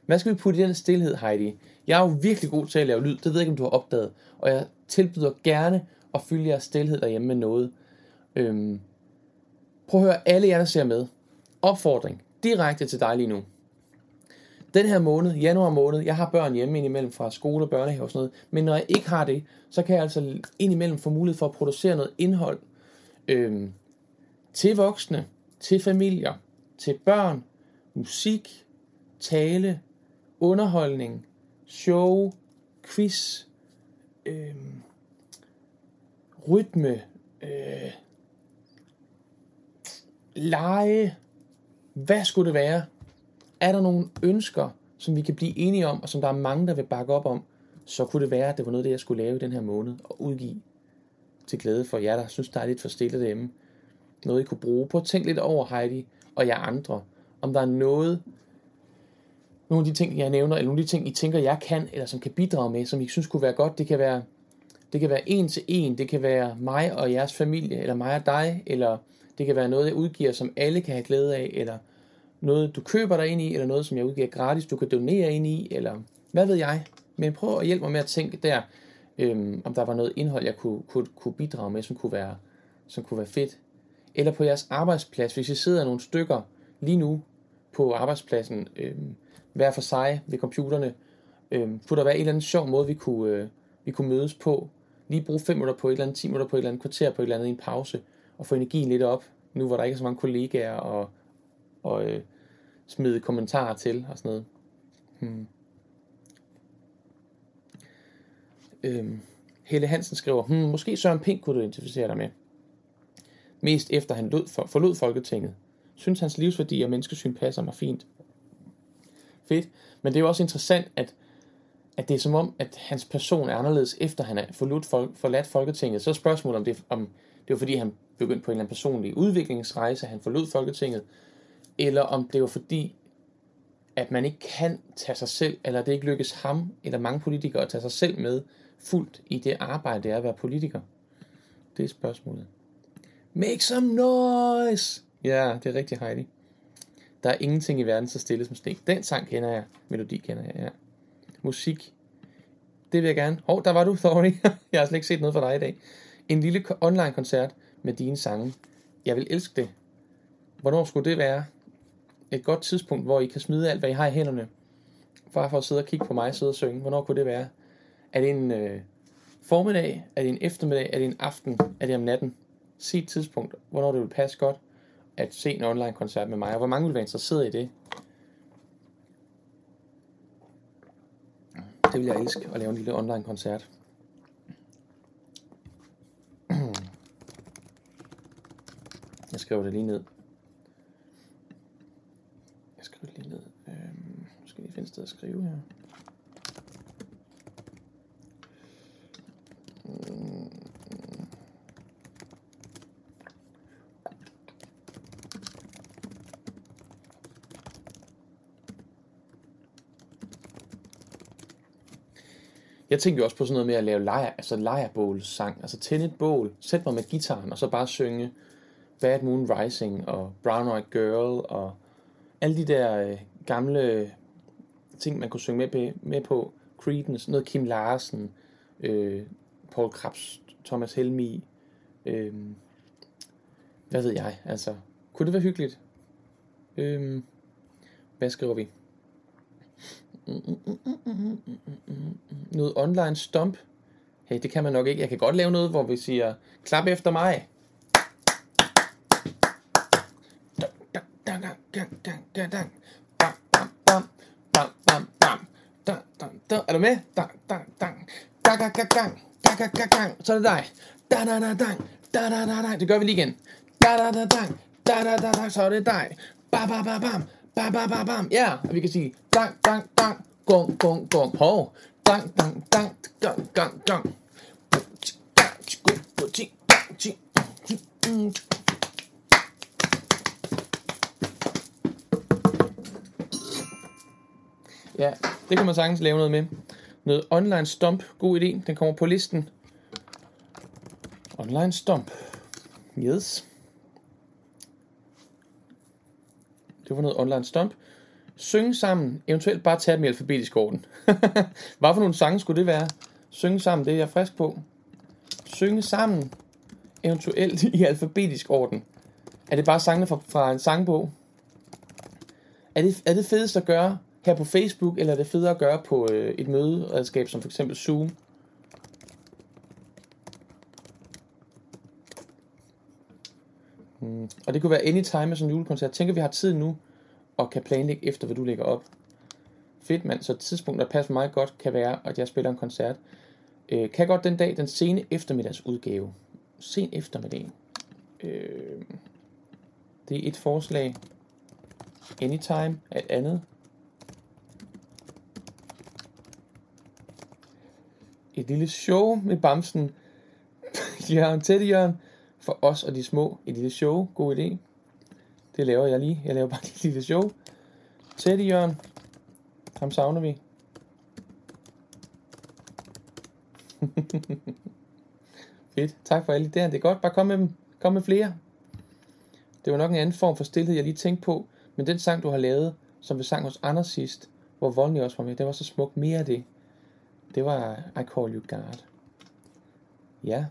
Hvad skal vi putte i den stillhed, Heidi? Jeg er jo virkelig god til at lave lyd, det ved jeg ikke, om du har opdaget. Og jeg tilbyder gerne at fylde jeres stillhed derhjemme med noget. Øhm, prøv at høre, alle jer, der ser med. Opfordring, direkte til dig lige nu. Den her måned, januar måned, jeg har børn hjemme indimellem fra skole, og børnehave og sådan noget, men når jeg ikke har det, så kan jeg altså indimellem få mulighed for at producere noget indhold øhm, til voksne, til familier, til børn, musik, tale, underholdning, show, quiz, øh, rytme, øh, lege, hvad skulle det være? Er der nogle ønsker, som vi kan blive enige om, og som der er mange, der vil bakke op om, så kunne det være, at det var noget, det jeg skulle lave i den her måned, og udgive til glæde for jer, der synes, der er lidt for stille derhjemme. Noget, I kunne bruge. Prøv at tænke lidt over, Heidi, og jer andre, om der er noget, nogle af de ting, jeg nævner, eller nogle af de ting, I tænker, jeg kan, eller som kan bidrage med, som I synes kunne være godt. Det kan være, det kan være en til en, det kan være mig og jeres familie, eller mig og dig, eller det kan være noget, jeg udgiver, som alle kan have glæde af, eller noget, du køber dig ind i, eller noget, som jeg udgiver gratis, du kan donere ind i, eller hvad ved jeg. Men prøv at hjælpe mig med at tænke der, øhm, om der var noget indhold, jeg kunne, kunne, kunne bidrage med, som kunne, være, som kunne være fedt. Eller på jeres arbejdsplads, hvis I sidder nogle stykker lige nu på arbejdspladsen, øh, hver for sig ved computerne, Øh, kunne der være en eller anden sjov måde, vi kunne, øh, vi kunne mødes på. Lige bruge 5 minutter på et eller andet, 10 minutter på et eller andet, kvarter på et eller andet i en pause, og få energien lidt op, nu hvor der ikke er så mange kollegaer, og, og øh, smide kommentarer til og sådan noget. Hmm. Øhm, Helle Hansen skriver, hmm, måske Søren Pink kunne du identificere dig med. Mest efter han lød for, forlod Folketinget. Synes hans livsværdi og menneskesyn passer mig fint. Fedt. Men det er jo også interessant, at, at det er som om, at hans person er anderledes, efter han er forladt, forladt Folketinget. Så er spørgsmålet, om det, om det var fordi, han begyndte på en eller anden personlig udviklingsrejse, han forlod Folketinget, eller om det var fordi, at man ikke kan tage sig selv, eller det ikke lykkes ham, eller mange politikere at tage sig selv med fuldt i det arbejde, det er at være politiker. Det er spørgsmålet. Make some noise! Ja, det er rigtigt, Heidi. Der er ingenting i verden så stille som sne. Den sang kender jeg. Melodi kender jeg, ja. Musik. Det vil jeg gerne. Hov, oh, der var du, Thorny. *laughs* jeg har slet ikke set noget fra dig i dag. En lille online-koncert med dine sange. Jeg vil elske det. Hvornår skulle det være? Et godt tidspunkt, hvor I kan smide alt, hvad I har i hænderne. Bare for at sidde og kigge på mig, sidde og synge. Hvornår kunne det være? Er det en øh, formiddag? Er det en eftermiddag? Er det en aften? Er det om natten? Sig et tidspunkt, hvornår det vil passe godt at se en online-koncert med mig, og hvor mange vil være interesseret i det. Det vil jeg elske, at lave en lille online-koncert. Jeg skriver det lige ned. Jeg skriver det lige ned. Øhm, skal jeg lige finde et sted at skrive her. Hmm. Jeg tænkte jo også på sådan noget med at lave lejr, altså lejrbålsang. Altså tænde et bål, sætte mig med gitaren, og så bare synge Bad Moon Rising og Brown Eyed Girl og alle de der øh, gamle ting, man kunne synge med på. Med på. Creedence, noget Kim Larsen, øh, Paul Krabs, Thomas Helmi, øh, hvad ved jeg, altså. Kunne det være hyggeligt? Øh, hvad skriver vi? Noget online stomp. Hey, det kan man nok ikke. Jeg kan godt lave noget, hvor vi siger, klap efter mig. Er du med? Så er det dig. Det gør vi lige igen. Så er det dig. Ba ba ba bam. Ba ba ba bam. Ja, og vi kan sige dang, dang, dang, gong, gong, gong. Hov. Dang, dang, dang, dang, dang, dang. Ja, det kan man sagtens lave noget med. Noget online stomp, god idé. Den kommer på listen. Online stomp. Yes. Det var noget online stomp. Synge sammen, eventuelt bare tage dem i alfabetisk orden. *laughs* Hvad for nogle sange skulle det være? Synge sammen, det er jeg frisk på. Synge sammen, eventuelt *laughs* i alfabetisk orden. Er det bare sangene fra, fra en sangbog? Er det, er det fedest at gøre her på Facebook, eller er det federe at gøre på øh, et møderedskab som for eksempel Zoom? Mm. Og det kunne være anytime med sådan en julekoncert. Jeg tænker, vi har tid nu, og kan planlægge efter, hvad du lægger op. Fedt mand, så et tidspunkt, der passer mig godt, kan være, at jeg spiller en koncert. Øh, kan godt den dag, den sene eftermiddagsudgave. Sen eftermiddag. Øh, det er et forslag. Anytime er et andet. Et lille show med Bamsen. Jørgen Teddy Jørgen. For os og de små. Et lille show. God idé. Det laver jeg lige. Jeg laver bare *laughs* lige lille show. Teddy Jørgen. Ham savner vi. *laughs* Fedt. Tak for alle idéerne. Det er godt. Bare kom med dem. Kom med flere. Det var nok en anden form for stillhed, jeg lige tænkte på. Men den sang, du har lavet, som vi sang hos Anders sidst, hvor Vonny også var med, det var så smukt. Mere af det. Det var I Call You God. Ja.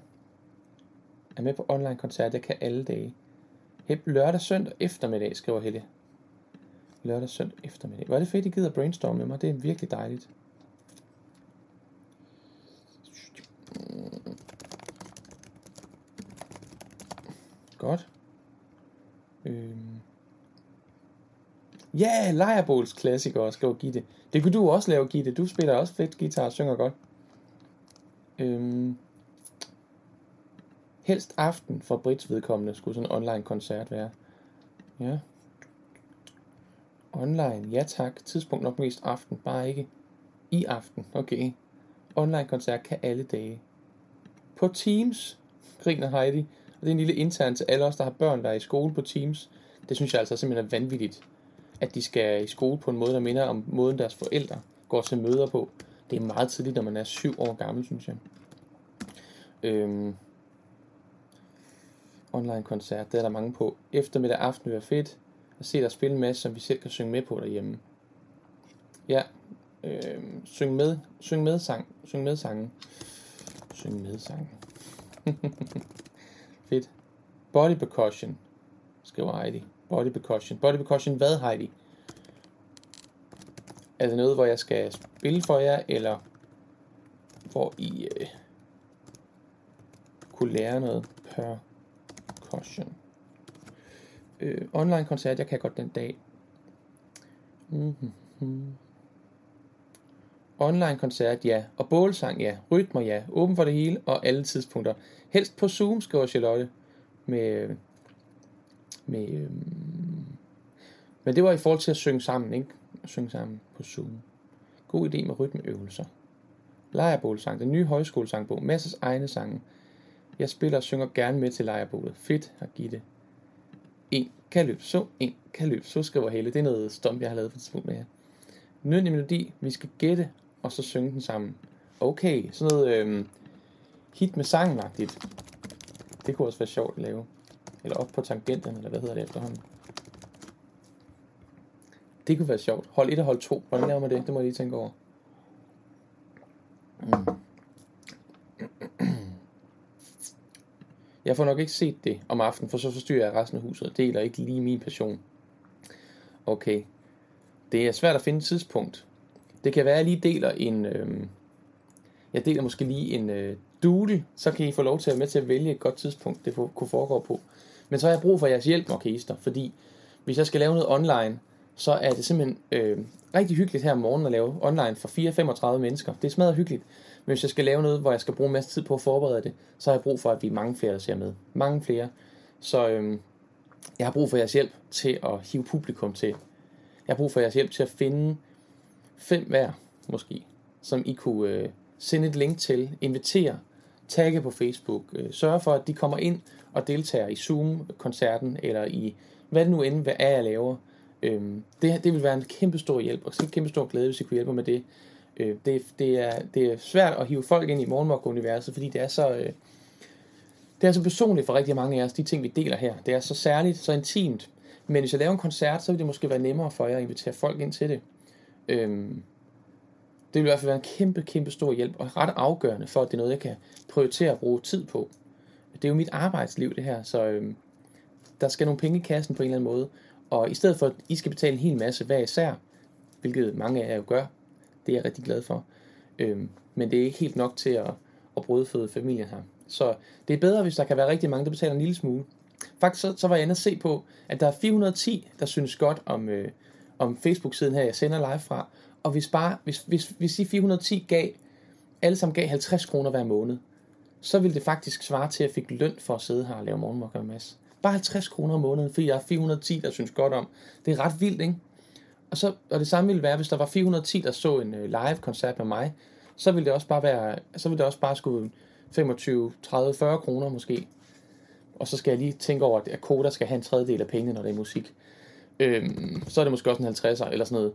Er med på online koncert. Jeg kan alle dage. Lørdag, søndag eftermiddag, skriver Helle. Lørdag, søndag eftermiddag. Hvor er det fedt, I gider brainstorme med mig. Det er virkelig dejligt. Godt. Øhm. Ja, yeah, Lejrebåls klassikere, skriver Gitte. Det kunne du også lave, Gitte. Du spiller også fedt guitar og synger godt. Øhm. Helst aften for Brits vedkommende skulle sådan en online koncert være. Ja. Online, ja tak. Tidspunkt nok mest aften, bare ikke i aften. Okay. Online koncert kan alle dage. På Teams, griner Heidi. Og det er en lille intern til alle os, der har børn, der er i skole på Teams. Det synes jeg altså simpelthen er vanvittigt. At de skal i skole på en måde, der minder om måden deres forældre går til møder på. Det er meget tidligt, når man er syv år gammel, synes jeg. Øhm, online koncert, det er der mange på. Eftermiddag aften vil være fedt at se dig spille en masse, som vi selv kan synge med på derhjemme. Ja, øh, syng med, syng med sang, syng med sangen. Syng med sangen. *laughs* Fedt. Body percussion, skriver Heidi. Body percussion. Body percussion hvad, Heidi? Er det noget, hvor jeg skal spille for jer, eller hvor I øh, kunne lære noget percussion? Øh, online koncert, jeg kan godt den dag. Mm-hmm. Online koncert, ja. Og bålsang, ja. Rytmer, ja. Åben for det hele og alle tidspunkter. Helst på Zoom, skriver Charlotte. Med, med, øhm, men det var i forhold til at synge sammen, ikke? At synge sammen på Zoom. God idé med rytmeøvelser. Lejerbålsang, den nye højskolesangbog. Masses egne sange. Jeg spiller og synger gerne med til lejrebålet. Fedt, at give det. En kan løbe så, en Calypso, skriver Helle. Det er noget stomp, jeg har lavet for et tidspunkt med her. Nyd en melodi, vi skal gætte, og så synge den sammen. Okay, sådan noget øhm, hit med sangen -agtigt. Det kunne også være sjovt at lave. Eller op på tangenten, eller hvad hedder det efterhånden. Det kunne være sjovt. Hold 1 og hold 2. Hvordan laver man det? Det må jeg lige tænke over. Mm. Jeg får nok ikke set det om aftenen, for så forstyrrer jeg resten af huset og deler ikke lige min passion. Okay. Det er svært at finde et tidspunkt. Det kan være, at jeg lige deler en... Øh, jeg deler måske lige en øh, doodle, så kan I få lov til at være med til at vælge et godt tidspunkt, det kunne foregå på. Men så har jeg brug for jeres hjælp, orkester, fordi hvis jeg skal lave noget online, så er det simpelthen øh, rigtig hyggeligt her om morgenen at lave online for 4-35 mennesker. Det er smadret hyggeligt. Men hvis jeg skal lave noget, hvor jeg skal bruge masse tid på at forberede det, så har jeg brug for, at vi er mange flere, der ser med. Mange flere. Så øhm, jeg har brug for jeres hjælp til at hive publikum til. Jeg har brug for jeres hjælp til at finde fem hver, måske, som I kunne øh, sende et link til, invitere, tagge på Facebook, øh, sørge for, at de kommer ind og deltager i Zoom-koncerten, eller i hvad det nu end hvad er, jeg laver. Øhm, det, det vil være en kæmpe stor hjælp, og en kæmpe stor glæde, hvis I kunne hjælpe mig med det. Øh, det, det, er, det er svært at hive folk ind i morgenmok-universet, fordi det er så... Øh, Det er så personligt for rigtig mange af os, de ting, vi deler her. Det er så særligt, så intimt. Men hvis jeg laver en koncert, så vil det måske være nemmere for jer at invitere folk ind til det. Øhm, det vil i hvert fald være en kæmpe, kæmpe stor hjælp, og ret afgørende for, at det er noget, jeg kan prioritere at bruge tid på. Det er jo mit arbejdsliv, det her, så øhm, der skal nogle penge i kassen på en eller anden måde. Og i stedet for, at I skal betale en hel masse hver især, hvilket mange af jer jo gør, det er jeg rigtig glad for. Øhm, men det er ikke helt nok til at, at brødføde familien her. Så det er bedre, hvis der kan være rigtig mange, der betaler en lille smule. Faktisk så, så var jeg inde og se på, at der er 410, der synes godt om, øh, om Facebook-siden her, jeg sender live fra. Og hvis, bare, hvis, hvis, hvis de 410 gav, alle sammen gav 50 kroner hver måned, så ville det faktisk svare til, at jeg fik løn for at sidde her og lave morgenmokker med Mads. Bare 50 kroner om måneden, fordi jeg er 410, der synes godt om. Det er ret vildt, ikke? Og, så, og det samme ville være, hvis der var 410, der så en øh, live-koncert med mig, så ville det også bare være, så ville det også bare skulle 25, 30, 40 kroner måske. Og så skal jeg lige tænke over, at koder skal have en tredjedel af pengene, når det er musik. Øhm, så er det måske også en 50'er eller sådan noget.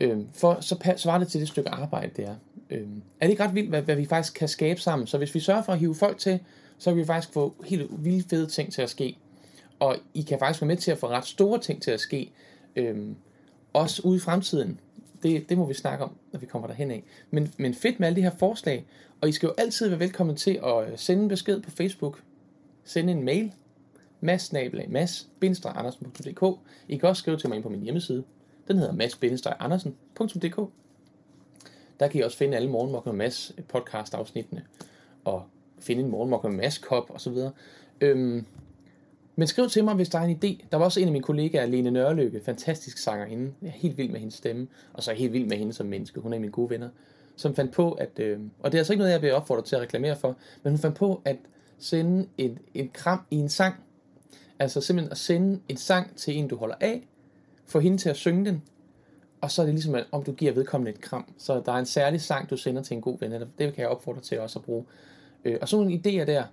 Øhm, for så svarer det til det stykke arbejde, det er. Øhm, er det ikke ret vildt, hvad, hvad vi faktisk kan skabe sammen? Så hvis vi sørger for at hive folk til, så kan vi faktisk få helt vildt fede ting til at ske. Og I kan faktisk være med til at få ret store ting til at ske. Øhm, også ude i fremtiden. Det, det må vi snakke om, når vi kommer derhen af. Men, men fedt med alle de her forslag. Og I skal jo altid være velkommen til at øh, sende en besked på Facebook. Sende en mail. mass mas andersendk I kan også skrive til mig ind på min hjemmeside. Den hedder mads-andersen.dk Der kan I også finde alle Morgenmokker med Mads podcast afsnittene. Og finde en Morgenmokker med Mads kop og så videre. Øhm, men skriv til mig, hvis der er en idé. Der var også en af mine kollegaer, Lene Nørløkke, fantastisk sangerinde. Jeg er helt vild med hendes stemme, og så er jeg helt vild med hende som menneske. Hun er en af mine gode venner. Som fandt på, at, øh, og det er altså ikke noget, jeg vil opfordre til at reklamere for, men hun fandt på at sende en, en kram i en sang. Altså simpelthen at sende en sang til en, du holder af, få hende til at synge den, og så er det ligesom, om du giver vedkommende et kram. Så der er en særlig sang, du sender til en god ven, det kan jeg opfordre til også at bruge. Øh, og sådan nogle idéer der,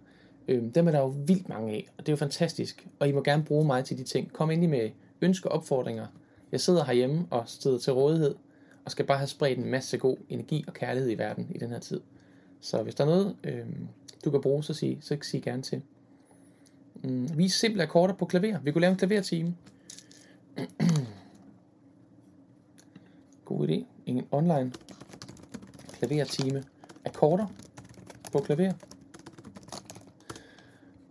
Øhm, dem er der jo vildt mange af, og det er jo fantastisk. Og I må gerne bruge mig til de ting. Kom ind med ønsker og opfordringer. Jeg sidder herhjemme og sidder til rådighed, og skal bare have spredt en masse god energi og kærlighed i verden i den her tid. Så hvis der er noget, øhm, du kan bruge, så sig, så sig gerne til. Mm, vis simple akkorder på klaver. Vi kunne lave en klavertime. God idé. En online klavertime. Akkorder på klaver.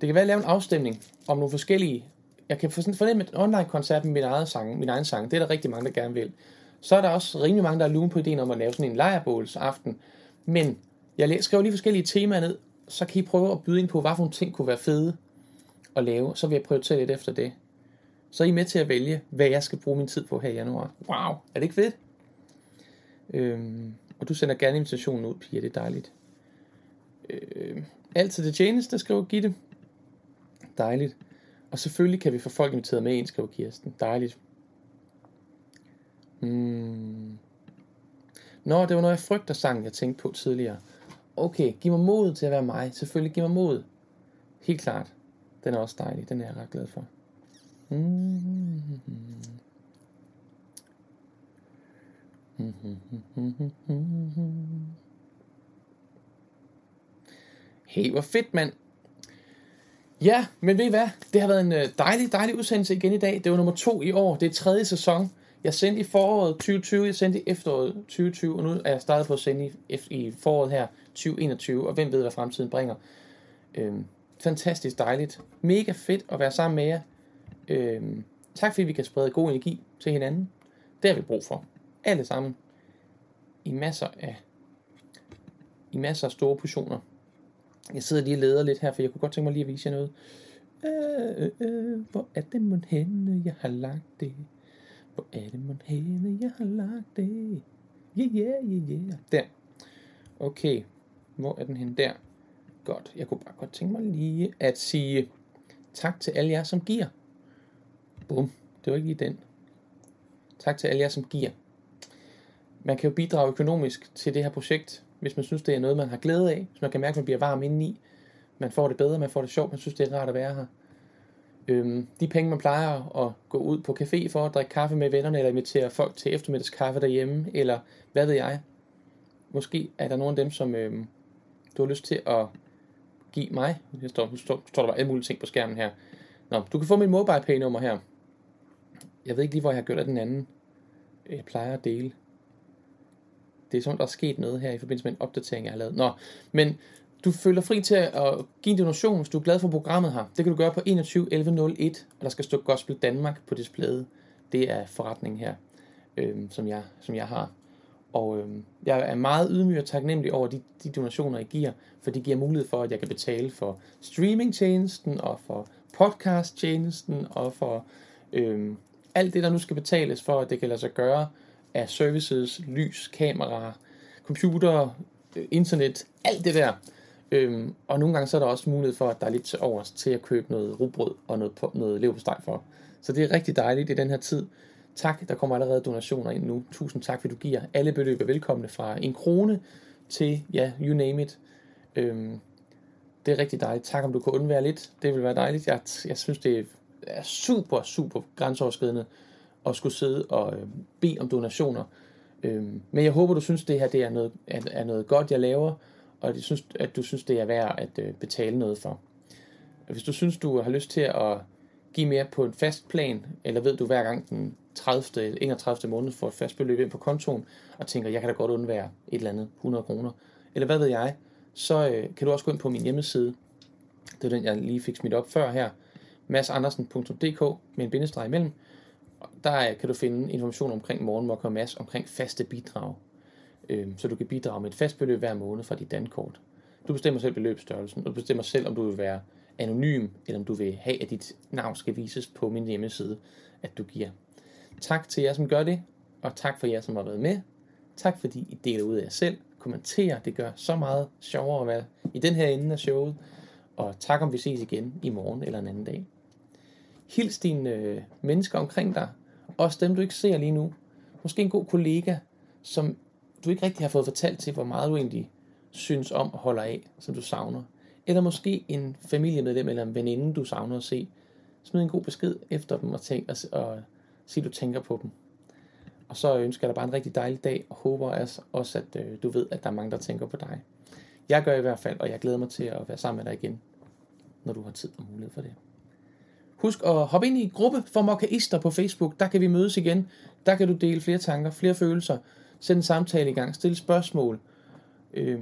Det kan være at lave en afstemning om nogle forskellige... Jeg kan fornemme et online-koncert med min egen sang, min egen sang. Det er der rigtig mange, der gerne vil. Så er der også rimelig mange, der er lune på ideen om at lave sådan en lejrebålsaften. Men jeg skriver lige forskellige temaer ned, så kan I prøve at byde ind på, hvad for nogle ting kunne være fede at lave. Så vil jeg prioritere lidt efter det. Så er I med til at vælge, hvad jeg skal bruge min tid på her i januar. Wow, er det ikke fedt? Øhm, og du sender gerne invitationen ud, Pia, det er dejligt. Øhm, altid det tjeneste, skriver Gitte. Dejligt. Og selvfølgelig kan vi få folk inviteret med ind, skriver Kirsten. Dejligt. Hmm. Nå, det var noget, jeg frygter sang, jeg tænkte på tidligere. Okay, giv mig mod til at være mig. Selvfølgelig, giv mig mod. Helt klart. Den er også dejlig. Den er jeg ret glad for. Hmm. Hmm, hmm, hey, hvor fedt, mand. Ja, men ved I hvad? Det har været en øh, dejlig, dejlig udsendelse igen i dag. Det var nummer to i år. Det er tredje sæson. Jeg sendte i foråret 2020, jeg sendte i efteråret 2020, og nu er jeg startet på at sende i, i foråret her 2021, og hvem ved, hvad fremtiden bringer. Øhm, fantastisk dejligt. Mega fedt at være sammen med jer. Øhm, tak fordi vi kan sprede god energi til hinanden. Det har vi brug for. Alle sammen. I masser af, i masser af store portioner. Jeg sidder lige og leder lidt her, for jeg kunne godt tænke mig lige at vise jer noget. Øh, øh, øh, hvor er det mon henne, jeg har lagt det? Hvor er det mon henne, jeg har lagt det? Yeah, yeah, yeah, yeah. Der. Okay. Hvor er den henne? Der. Godt. Jeg kunne bare godt tænke mig lige at sige tak til alle jer, som giver. Bum. Det var ikke lige den. Tak til alle jer, som giver. Man kan jo bidrage økonomisk til det her projekt hvis man synes, det er noget, man har glæde af, hvis man kan mærke, at man bliver varm indeni, man får det bedre, man får det sjovt, man synes, det er rart at være her. Øhm, de penge, man plejer at gå ud på café for at drikke kaffe med vennerne, eller invitere folk til eftermiddagskaffe derhjemme, eller hvad ved jeg. Måske er der nogle af dem, som øhm, du har lyst til at give mig. Jeg står, nu står, står der bare alle mulige ting på skærmen her. Nå, du kan få mit mobile nummer her. Jeg ved ikke lige, hvor jeg har gjort af den anden. Jeg plejer at dele. Det er sådan, der er sket noget her i forbindelse med en opdatering, jeg har lavet. Nå, men du føler fri til at give en donation, hvis du er glad for programmet her. Det kan du gøre på 21 11 01, og der skal stå Gospel Danmark på displayet. Det er forretningen her, øhm, som, jeg, som jeg har. Og øhm, jeg er meget ydmyg og taknemmelig over de, de donationer, I giver, for det giver mulighed for, at jeg kan betale for streamingtjenesten, og for podcasttjenesten, og for øhm, alt det, der nu skal betales for, at det kan lade sig gøre af services, lys, kameraer, computer, øh, internet, alt det der. Øhm, og nogle gange så er der også mulighed for, at der er lidt til overs til at købe noget rugbrød og noget, noget leverpostej for. Så det er rigtig dejligt i den her tid. Tak, der kommer allerede donationer ind nu. Tusind tak, fordi du giver. Alle beløb er velkomne fra en krone til, ja, you name it. Øhm, det er rigtig dejligt. Tak, om du kan undvære lidt. Det vil være dejligt. Jeg, jeg synes, det er super, super grænseoverskridende at skulle sidde og øh, bede om donationer. Øhm, men jeg håber, du synes, det her det er, noget, er, er noget godt, jeg laver, og at du synes, at du synes det er værd at øh, betale noget for. Hvis du synes, du har lyst til at give mere på en fast plan, eller ved du hver gang den 30. eller 31. måned får et fast beløb ind på kontoen, og tænker, jeg kan da godt undvære et eller andet 100 kroner, eller hvad ved jeg, så øh, kan du også gå ind på min hjemmeside. Det er den, jeg lige fik smidt op før her, massandersen.dk med en bindestreg imellem. Der kan du finde information omkring morgenmok og mas omkring faste bidrag. Øh, så du kan bidrage med et fast beløb hver måned fra dit dankort. Du bestemmer selv beløbsstørrelsen, og du bestemmer selv, om du vil være anonym, eller om du vil have, at dit navn skal vises på min hjemmeside, at du giver. Tak til jer, som gør det, og tak for jer, som har været med. Tak fordi I deler ud af jer selv, kommenterer, det gør så meget sjovere at være i den her ende af showet. Og tak om vi ses igen i morgen eller en anden dag. Hils dine øh, mennesker omkring dig, også dem du ikke ser lige nu. Måske en god kollega, som du ikke rigtig har fået fortalt til, hvor meget du egentlig synes om og holder af, som du savner. Eller måske en familiemedlem eller en veninde, du savner at se. Smid en god besked efter dem og, tænk, og, og sig, du tænker på dem. Og så ønsker jeg dig bare en rigtig dejlig dag, og håber også, at øh, du ved, at der er mange, der tænker på dig. Jeg gør i hvert fald, og jeg glæder mig til at være sammen med dig igen, når du har tid og mulighed for det. Husk at hoppe ind i gruppe for mokkaister på Facebook. Der kan vi mødes igen. Der kan du dele flere tanker, flere følelser. Sæt en samtale i gang. Stil spørgsmål. Øh,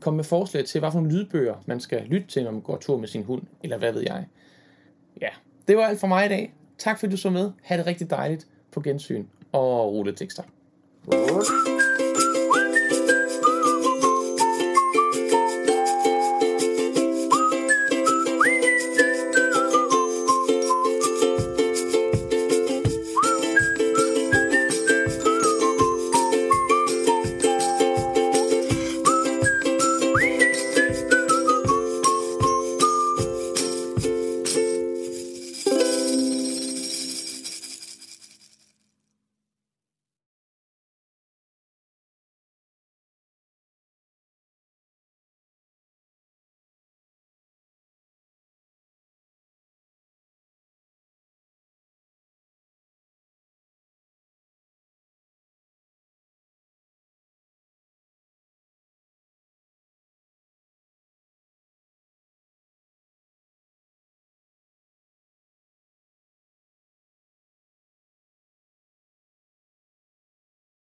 kom med forslag til, hvad for nogle lydbøger man skal lytte til, når man går tur med sin hund, eller hvad ved jeg. Ja, det var alt for mig i dag. Tak fordi du så med. Ha' det rigtig dejligt på gensyn og rulletekster. tekster.